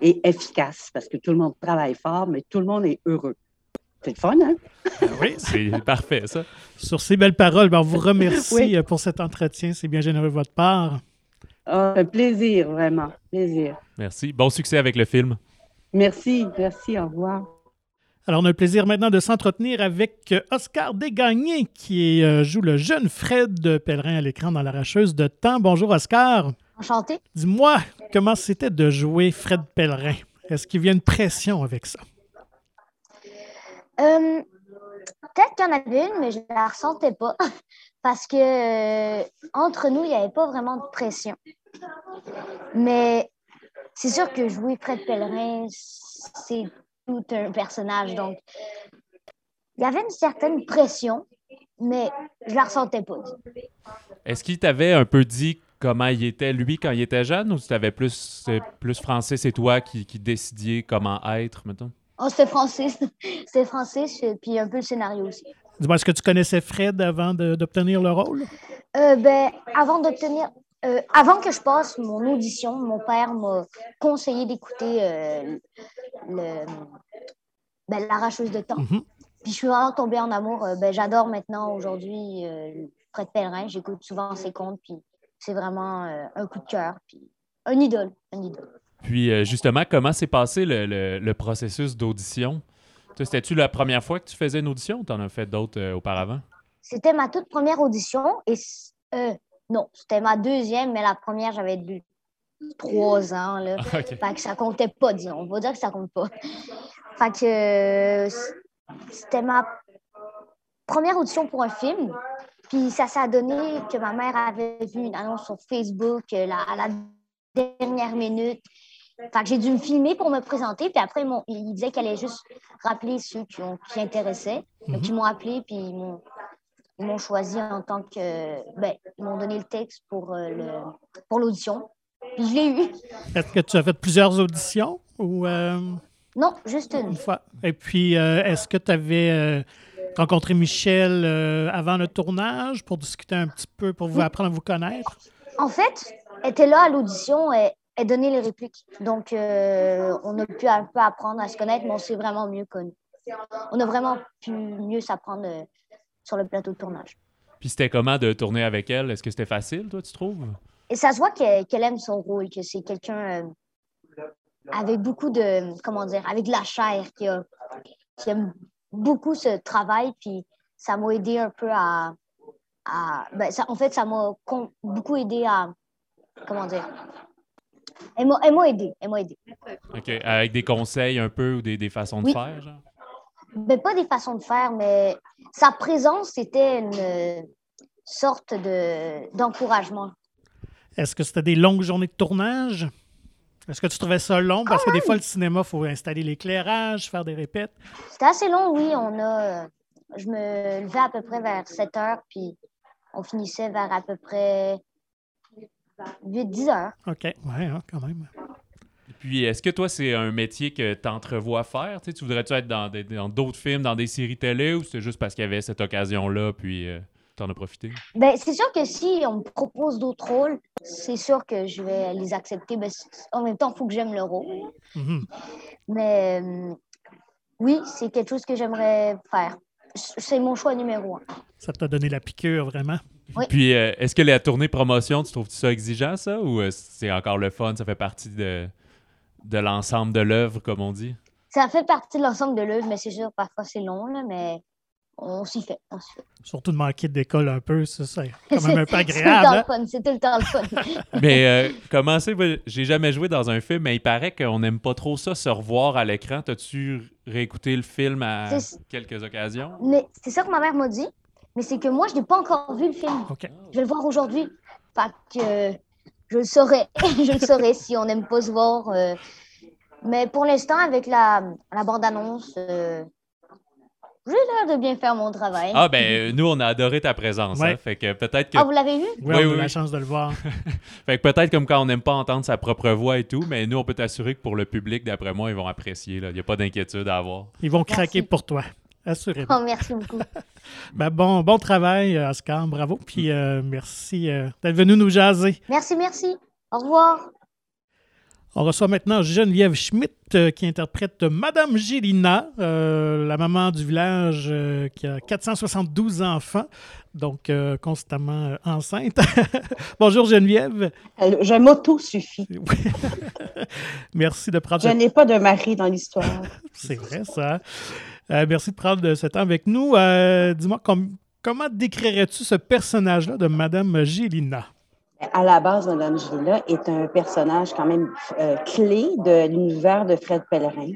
et efficaces parce que tout le monde travaille fort, mais tout le monde est heureux. C'est le fun, hein? Ah oui, c'est parfait, ça. Sur ces belles paroles, ben, on vous remercie euh, pour cet entretien. C'est bien généreux de votre part. Oh, un plaisir, vraiment. Plaisir. Merci. Bon succès avec le film. Merci, merci. Au revoir. Alors, on a le plaisir maintenant de s'entretenir avec euh, Oscar Desgagnés, qui euh, joue le jeune Fred Pellerin à l'écran dans L'Arracheuse de temps. Bonjour, Oscar. Enchanté. Dis-moi, comment c'était de jouer Fred Pellerin? Est-ce qu'il y a une pression avec ça? Euh, peut-être qu'il y en avait une, mais je ne la ressentais pas. Parce que entre nous, il n'y avait pas vraiment de pression. Mais c'est sûr que jouer Fred Pellerin, c'est tout un personnage. Donc, il y avait une certaine pression, mais je la ressentais pas. Est-ce qu'il t'avait un peu dit comment il était, lui, quand il était jeune, ou c'était plus, plus Francis et toi qui, qui décidiez comment être, mettons? Oh, c'était Francis. c'était Francis, puis un peu le scénario aussi. Dis-moi, est-ce que tu connaissais Fred avant d'obtenir le rôle? Euh, ben, avant d'obtenir. Euh, avant que je passe mon audition, mon père m'a conseillé d'écouter euh, le, ben, l'arracheuse de temps. Mhm. Puis je suis vraiment tombée en amour. Euh, ben, j'adore maintenant aujourd'hui Fred Pellerin. J'écoute souvent ses contes, puis c'est vraiment un coup de cœur, puis un idole, un idole. Puis justement, comment s'est passé le, le, processus d'audition? C'était-tu la première fois que tu faisais une audition ou tu en as fait d'autres auparavant? C'était ma toute première audition et non, c'était ma deuxième, mais la première, j'avais trois ans. Là. Fait que ça comptait pas, disons. On va dire que ça compte pas. Fait que c'était ma première audition pour un film. Puis ça s'est donné que ma mère avait vu une annonce sur Facebook. La, la dernière minute. Fait que j'ai dû me filmer pour me présenter. Puis après, il disait qu'elle allait juste rappeler ceux qui, ont, qui intéressaient. Donc, ils mhm. m'ont appelé, puis ils m'ont, choisi en tant que. Ben, ils m'ont donné le texte pour, euh, le, pour l'audition. Puis je l'ai eu. Est-ce que tu as fait plusieurs auditions ou. Euh, non, juste une. Une fois? Et puis, euh, est-ce que tu avais rencontré Michel avant le tournage pour discuter un petit peu, pour vous apprendre à vous connaître? En fait, elle était là à l'audition et et donner les répliques. Donc, on a pu un peu apprendre à se connaître, mais on s'est vraiment mieux connu. On a vraiment pu mieux s'apprendre sur le plateau de tournage. Puis c'était comment de tourner avec elle? Est-ce que c'était facile, toi, tu trouves? Et ça se voit qu'elle aime son rôle, que c'est quelqu'un euh, avec beaucoup de, comment dire, avec de la chair, qui, aime beaucoup ce travail. Puis ça m'a aidé un peu à. ben ça, en fait, ça m'a beaucoup aidé à, comment dire, elle m'a aidé. Elle m'a aidé. OK. Avec des conseils un peu ou des, des façons de faire, genre? Ben, pas des façons de faire, mais sa présence, c'était une sorte d'encouragement. Est-ce que c'était des longues journées de tournage? Est-ce que tu trouvais ça long? Parce que des ah fois, le cinéma, il faut installer l'éclairage, faire des répètes. C'était assez long, oui. On a... Je me levais à peu près vers 7 heures, puis on finissait vers à peu près 8-10 heures. OK, ouais, hein, quand même. Puis, est-ce que toi, c'est un métier que tu entrevois faire? Tu, voudrais-tu être dans, d'autres films, dans des séries télé, ou c'est juste parce qu'il y avait cette occasion-là, puis euh, tu en as profité? Ben, c'est sûr que si on me propose d'autres rôles, c'est sûr que je vais les accepter. Ben, en même temps, il faut que j'aime le rôle. Mm-hmm. Mais euh, oui, c'est quelque chose que j'aimerais faire. C'est mon choix numéro un. Ça t'a donné la piqûre, vraiment? Puis, euh, est-ce que la tournée promotion, tu trouves ça exigeant, ça? Ou euh, c'est encore le fun, ça fait partie de, de l'ensemble de l'œuvre, comme on dit? Ça fait partie de l'ensemble de l'œuvre, mais c'est sûr, parfois c'est long, là, mais on s'y fait, Surtout de manquer d'école un peu, ça, c'est quand même un peu agréable. c'est tout le temps le fun. mais euh, comment c'est? J'ai jamais joué dans un film, mais il paraît qu'on n'aime pas trop ça, se revoir à l'écran. T'as-tu réécouté le film à quelques occasions? C'est ça que ma mère m'a dit. Mais c'est que moi, je n'ai pas encore vu le film. Je vais le voir aujourd'hui. Fait que je le saurai. je le saurai si on n'aime pas se voir. Euh. Mais pour l'instant, avec la, la bande-annonce, euh, j'ai l'air de bien faire mon travail. Ah, ben, nous, on a adoré ta présence. Hein. fait que peut-être que. Ah, vous l'avez vu? Oui, on a eu la chance de le voir. fait que peut-être comme quand on n'aime pas entendre sa propre voix et tout, mais nous, on peut t'assurer que pour le public, d'après moi, ils vont apprécier. Il n'y a pas d'inquiétude à avoir. Ils vont craquer pour toi. Assurément. Oh, merci beaucoup. ben bon, bon travail, Oscar. Bravo. Puis euh, merci euh, d'être venu nous jaser. Merci, merci. Au revoir. On reçoit maintenant Geneviève Schmidt euh, qui interprète Madame Gélina, la maman du village qui a 472 enfants, donc constamment enceinte. Bonjour Geneviève. Je m'auto-suffis. Merci de prendre... Je n'ai pas de mari dans l'histoire. C'est vrai ça. Euh, merci de prendre ce temps avec nous. Euh, dis-moi, comment décrirais-tu ce personnage-là de Madame Gélina? À la base, Madame Gélina est un personnage quand même euh, clé de l'univers de Fred Pellerin.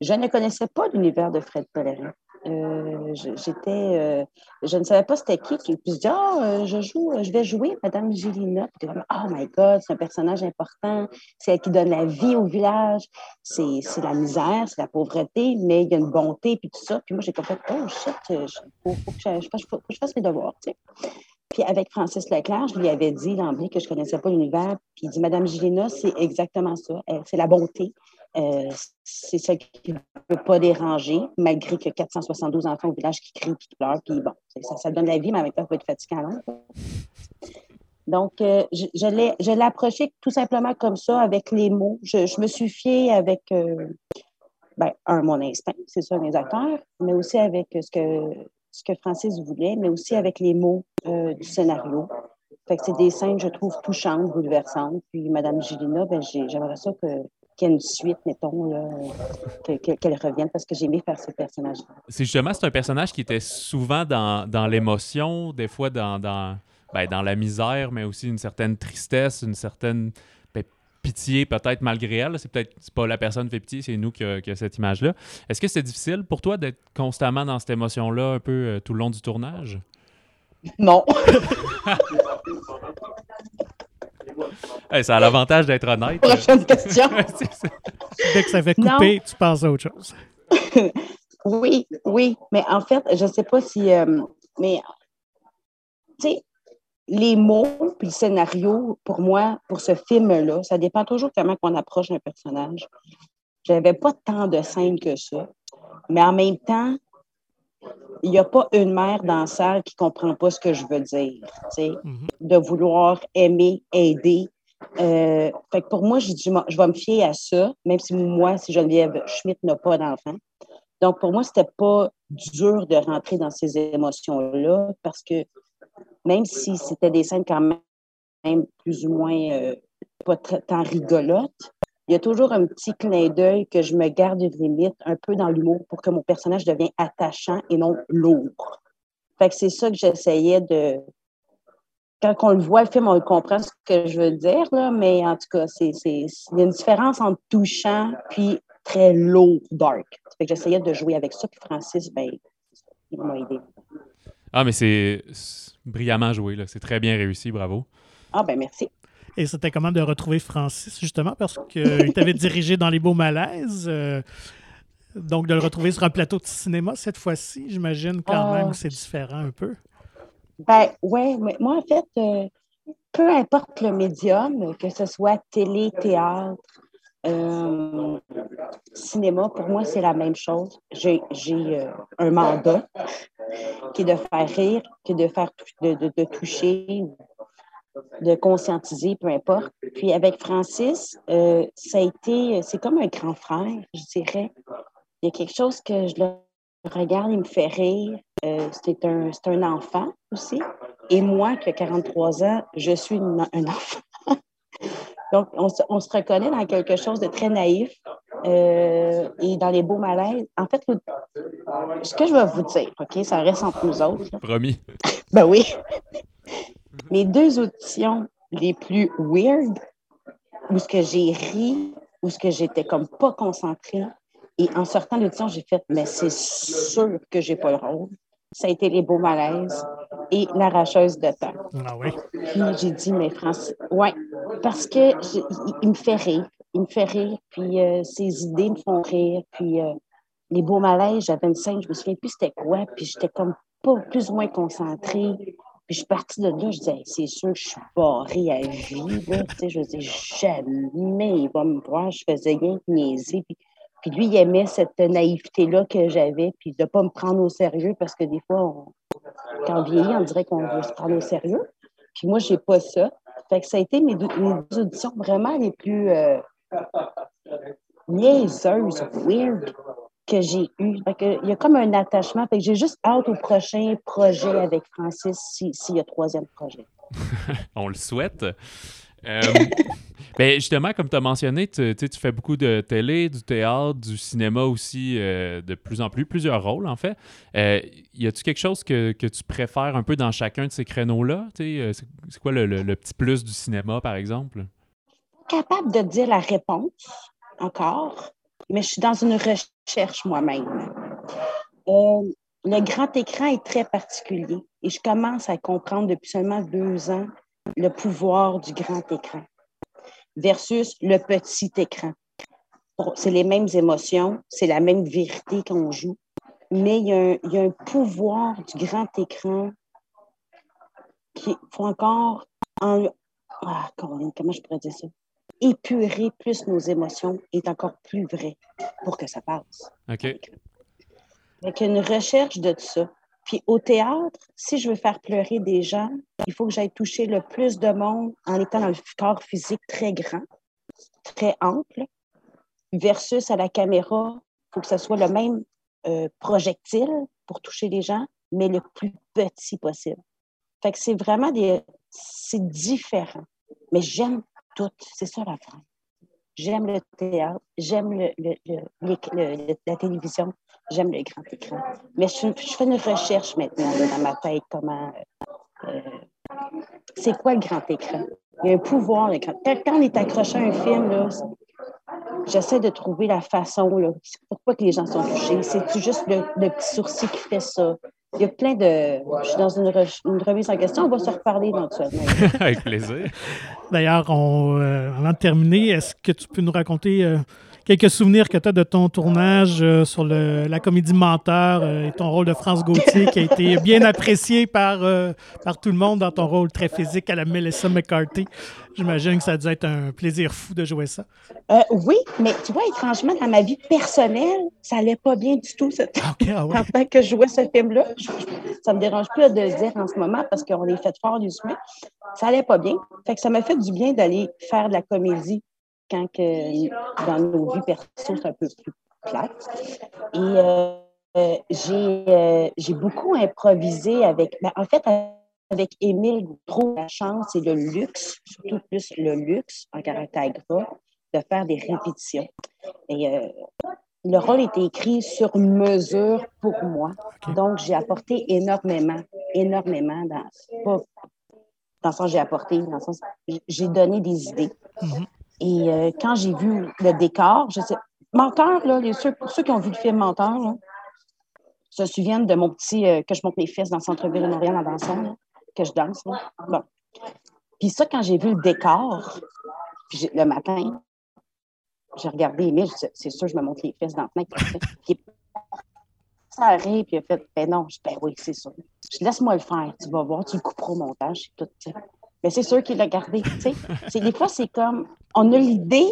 Je ne connaissais pas l'univers de Fred Pellerin. Euh, j'étais, euh, je ne savais pas c'était qui. Puis je dis, ah, je joue, je vais jouer Madame Gélina. Puis comme, oh my God, c'est un personnage important. C'est elle qui donne la vie au village. C'est, la misère, c'est la pauvreté, mais il y a une bonté, puis tout ça. Puis moi, j'ai compris, oh shit, il faut, que je, fasse mes devoirs, tu sais. Puis avec Francis Leclerc, je lui avais dit d'emblée que je ne connaissais pas l'univers. Puis il dit, Madame Gélina, c'est exactement ça. C'est la bonté. Euh, c'est ça qui ne peut pas déranger, malgré que 472 enfants au village qui crient qui pleurent. Puis bon, ça, donne la vie, mais avec ça, ça peut être fatigant. Donc, euh, je, je l'ai approché tout simplement comme ça, avec les mots. Je, me suis fiée avec, euh, ben, un, mon instinct, c'est ça, mes acteurs, mais aussi avec ce que, ce que Francis voulait, mais aussi avec les mots du scénario. C'est des scènes, je trouve, touchantes, bouleversantes. Puis, Mme Gilina, ben, j'aimerais ça que qu'il y ait une suite, mettons, qu'elle revienne parce que j'ai aimé faire ce personnage-là. C'est justement, c'est un personnage qui était souvent dans, dans l'émotion, des fois dans, dans, ben, dans la misère, mais aussi une certaine tristesse, une certaine ben, pitié, peut-être malgré elle. C'est peut-être pas la personne qui fait pitié, c'est nous qui a, cette image-là. Est-ce que c'est difficile pour toi d'être constamment dans cette émotion-là un peu euh, tout le long du tournage? Non. ça a l'avantage d'être honnête. Prochaine question. Dès que ça fait couper, tu passes à autre chose. oui, oui, mais en fait, je ne sais pas si. Euh, mais, tu sais, les mots puis le scénario, pour moi, pour ce film-là, ça dépend toujours comment on approche un personnage. J'avais pas tant de scènes que ça. Mais en même temps, il n'y a pas une mère dans la salle qui ne comprend pas ce que je veux dire. Mm-hmm. De vouloir aimer, aider. Euh, fait que pour moi, dit, je vais me fier à ça, même si moi, si Geneviève Schmidt n'a pas d'enfant. Donc, pour moi, ce n'était pas dur de rentrer dans ces émotions-là parce que même si c'était des scènes quand même plus ou moins euh, pas tant rigolotes, il y a toujours un petit clin d'œil que je me garde une limite un peu dans l'humour pour que mon personnage devienne attachant et non lourd. Fait que c'est ça que j'essayais de. Quand on le voit, le film, on comprend ce que je veux dire, là, mais en tout cas, c'est, il y a une différence entre touchant puis très lourd, dark. Fait que j'essayais de jouer avec ça, puis Francis, ben, il m'a aidé. Ah, mais c'est brillamment joué, là. C'est très bien réussi, bravo. Ah, ben merci. Et c'était comment de retrouver Francis, justement, parce qu'il t'avait dirigé dans Les Beaux Malaises. Euh, donc, de le retrouver sur un plateau de cinéma cette fois-ci, j'imagine quand même que c'est différent un peu. Ben, oui, mais moi, en fait, euh, peu importe le médium, que ce soit télé, théâtre, euh, cinéma, pour moi, c'est la même chose. J'ai un mandat qui est de faire rire, qui est de faire de, de, de toucher, de conscientiser, peu importe. Puis avec Francis, euh, ça a été, c'est comme un grand frère, je dirais. Il y a quelque chose que je le regarde, il me fait rire. Euh, c'est un, un, enfant aussi. Et moi, qui ai 43 ans, je suis un enfant. Donc, on, on, se reconnaît dans quelque chose de très naïf euh, et dans les beaux malaises. En fait, ce que je vais vous dire, OK, ça reste entre nous autres. Promis. ben oui. Mes deux auditions les plus weird, où ce que j'ai ri, où ce que j'étais comme pas concentrée, et en sortant de l'audition, j'ai fait, mais c'est sûr que j'ai pas le rôle. Ça a été les beaux malaises et l'arracheuse de temps. Ah oui. Puis j'ai dit, mais Francis, ouais, parce que il, me fait rire. Il me fait rire, puis euh, ses idées me font rire, puis euh, les beaux malaises, j'avais une scène, je me souviens plus c'était quoi, puis j'étais comme pas plus ou moins concentrée je suis partie de là, je disais, c'est sûr que je suis barrée à vie. Là. Tu sais, je dis, jamais il va me voir. Je faisais rien que niaiser. Puis, puis lui, il aimait cette naïveté-là que j'avais, puis de ne pas me prendre au sérieux, parce que des fois, quand on vieillit, on dirait qu'on veut se prendre au sérieux. Puis moi, je n'ai pas ça. Fait que ça a été mes deux, auditions vraiment les plus euh, niaiseuses, weird que j'ai eu. il y a comme un attachement. j'ai juste hâte au prochain projet avec Francis s'il y a troisième projet. On le souhaite. Euh, ben, justement, comme tu as mentionné, tu, tu fais beaucoup de télé, du théâtre, du cinéma aussi, euh, de plus en plus, plusieurs rôles en fait. Euh, y a-tu quelque chose que, tu préfères un peu dans chacun de ces créneaux-là? C'est quoi le, le, petit plus du cinéma, par exemple? Capable de dire la réponse encore mais je suis dans une recherche moi-même. Euh, le grand écran est très particulier et je commence à comprendre depuis seulement deux ans le pouvoir du grand écran versus le petit écran. C'est les mêmes émotions, c'est la même vérité qu'on joue, mais il y, a un, pouvoir du grand écran qui faut encore en, ah, comment je pourrais dire ça? Épurer plus nos émotions est encore plus vrai pour que ça passe. OK. Avec une recherche de ça. Puis au théâtre, si je veux faire pleurer des gens, il faut que j'aille toucher le plus de monde en étant dans le corps physique très grand, très ample, versus à la caméra, il faut que ce soit le même euh, projectile pour toucher les gens, mais le plus petit possible. Fait que c'est vraiment des... C'est différent. Mais j'aime toutes. C'est ça la phrase. J'aime le théâtre, j'aime le, la télévision, j'aime le grand écran. Mais je, fais une recherche maintenant dans ma tête comment. Euh, c'est quoi le grand écran? Il y a un pouvoir, le Quand, on est accroché à un film, j'essaie de trouver la façon, là, pourquoi que les gens sont touchés. C'est-tu juste le, petit sourcil qui fait ça? Il y a plein de. Je suis dans une, remise en question. On va se reparler éventuellement. Avec plaisir. D'ailleurs, euh, avant de terminer, est-ce que tu peux nous raconter euh, quelques souvenirs que tu as de ton tournage euh, sur la comédie Menteur et ton rôle de France Gauthier qui a été bien apprécié par, par tout le monde dans ton rôle très physique à la Melissa McCarthy? J'imagine que ça a dû être un plaisir fou de jouer ça. Euh, oui, mais tu vois, étrangement, dans ma vie personnelle, ça n'allait pas bien du tout. Cette... Okay, ah ouais. que je jouais ce film-là, ça ne me dérange plus de le dire en ce moment parce qu'on est fait fort du suite. Ça n'allait pas bien. Fait que ça m'a fait du bien d'aller faire de la comédie quand que, dans nos vies perso, c'est un peu plus plate. Et euh, euh, j'ai beaucoup improvisé avec. Ben, en fait, avec Émile trop la chance et le luxe, surtout plus le luxe en caractère gras, de faire des répétitions. Et euh, le rôle était écrit sur mesure pour moi. Donc, j'ai apporté énormément, énormément dans, pas, dans le sens j'ai apporté, dans le sens j'ai donné des idées. Mm-hmm. Et euh, quand j'ai vu le décor, je sais, Menteur, là, les, ceux, ceux qui ont vu le film Menteur, se souviennent de mon petit, euh, que je monte mes fesses dans le centre-ville de Montréal en dansant que je danse. Bon. Puis ça, quand j'ai vu le décor, le matin, j'ai regardé Émile, c'est sûr, je me montre les fesses dans le Puis ça arrive, puis il a fait, ben non, je ben oui, c'est sûr. Je laisse-moi le faire, tu vas voir, tu le couperas au montage, tout. Mais c'est sûr qu'il l'a gardé, tu sais. Des fois, c'est comme, on a l'idée,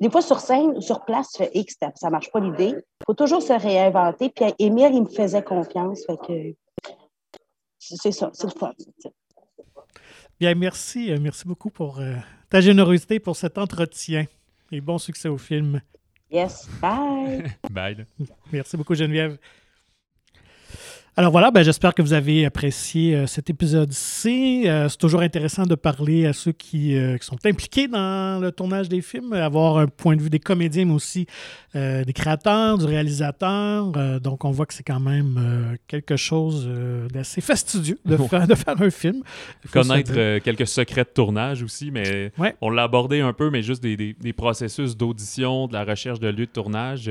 des fois sur scène ou sur place, tu fais X, ça marche pas l'idée. Il faut toujours se réinventer. Puis Émile, il me faisait confiance, fait que c'est ça, c'est le fun. Bien, merci. Euh, merci beaucoup pour euh, ta générosité pour cet entretien et bon succès au film. Yes. Bye. Bye. Merci beaucoup, Geneviève. Alors voilà, ben, j'espère que vous avez apprécié euh, cet épisode-ci. Euh, c'est toujours intéressant de parler à ceux qui, euh, qui, sont impliqués dans le tournage des films, avoir un point de vue des comédiens, mais aussi des créateurs, du réalisateur. donc on voit que c'est quand même quelque chose d'assez fastidieux de, faire, de faire un film. Connaître quelques secrets de tournage aussi, mais on l'a abordé un peu, mais juste des, des, des processus d'audition, de la recherche de lieu de tournage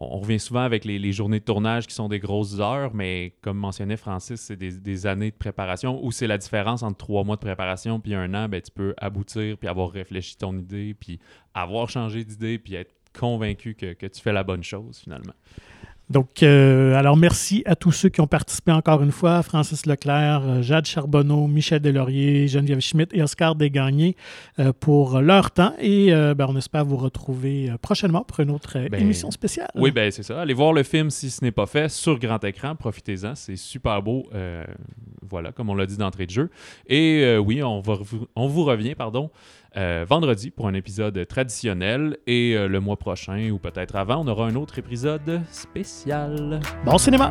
on, revient souvent avec les, journées de tournage qui sont des grosses heures, mais comme mentionnait Francis, c'est des, années de préparation où c'est la différence entre trois mois de préparation puis un an, ben, tu peux aboutir puis avoir réfléchi ton idée, puis avoir changé d'idée, puis être convaincu que tu fais la bonne chose finalement. Donc, euh, alors merci à tous ceux qui ont participé encore une fois, Francis Leclerc, euh, Jade Charbonneau, Michel Delaurier, Geneviève Schmidt et Oscar Desgagnés euh, pour leur temps. Et ben, on espère vous retrouver prochainement pour une autre ben, émission spéciale. Oui, ben c'est ça. Allez voir le film si ce n'est pas fait sur grand écran. Profitez-en, c'est super beau. voilà, comme on l'a dit d'entrée de jeu. Et oui, on, va, on vous revient, pardon. Euh, vendredi pour un épisode traditionnel et euh, le mois prochain ou peut-être avant, on aura un autre épisode spécial. Bon cinéma!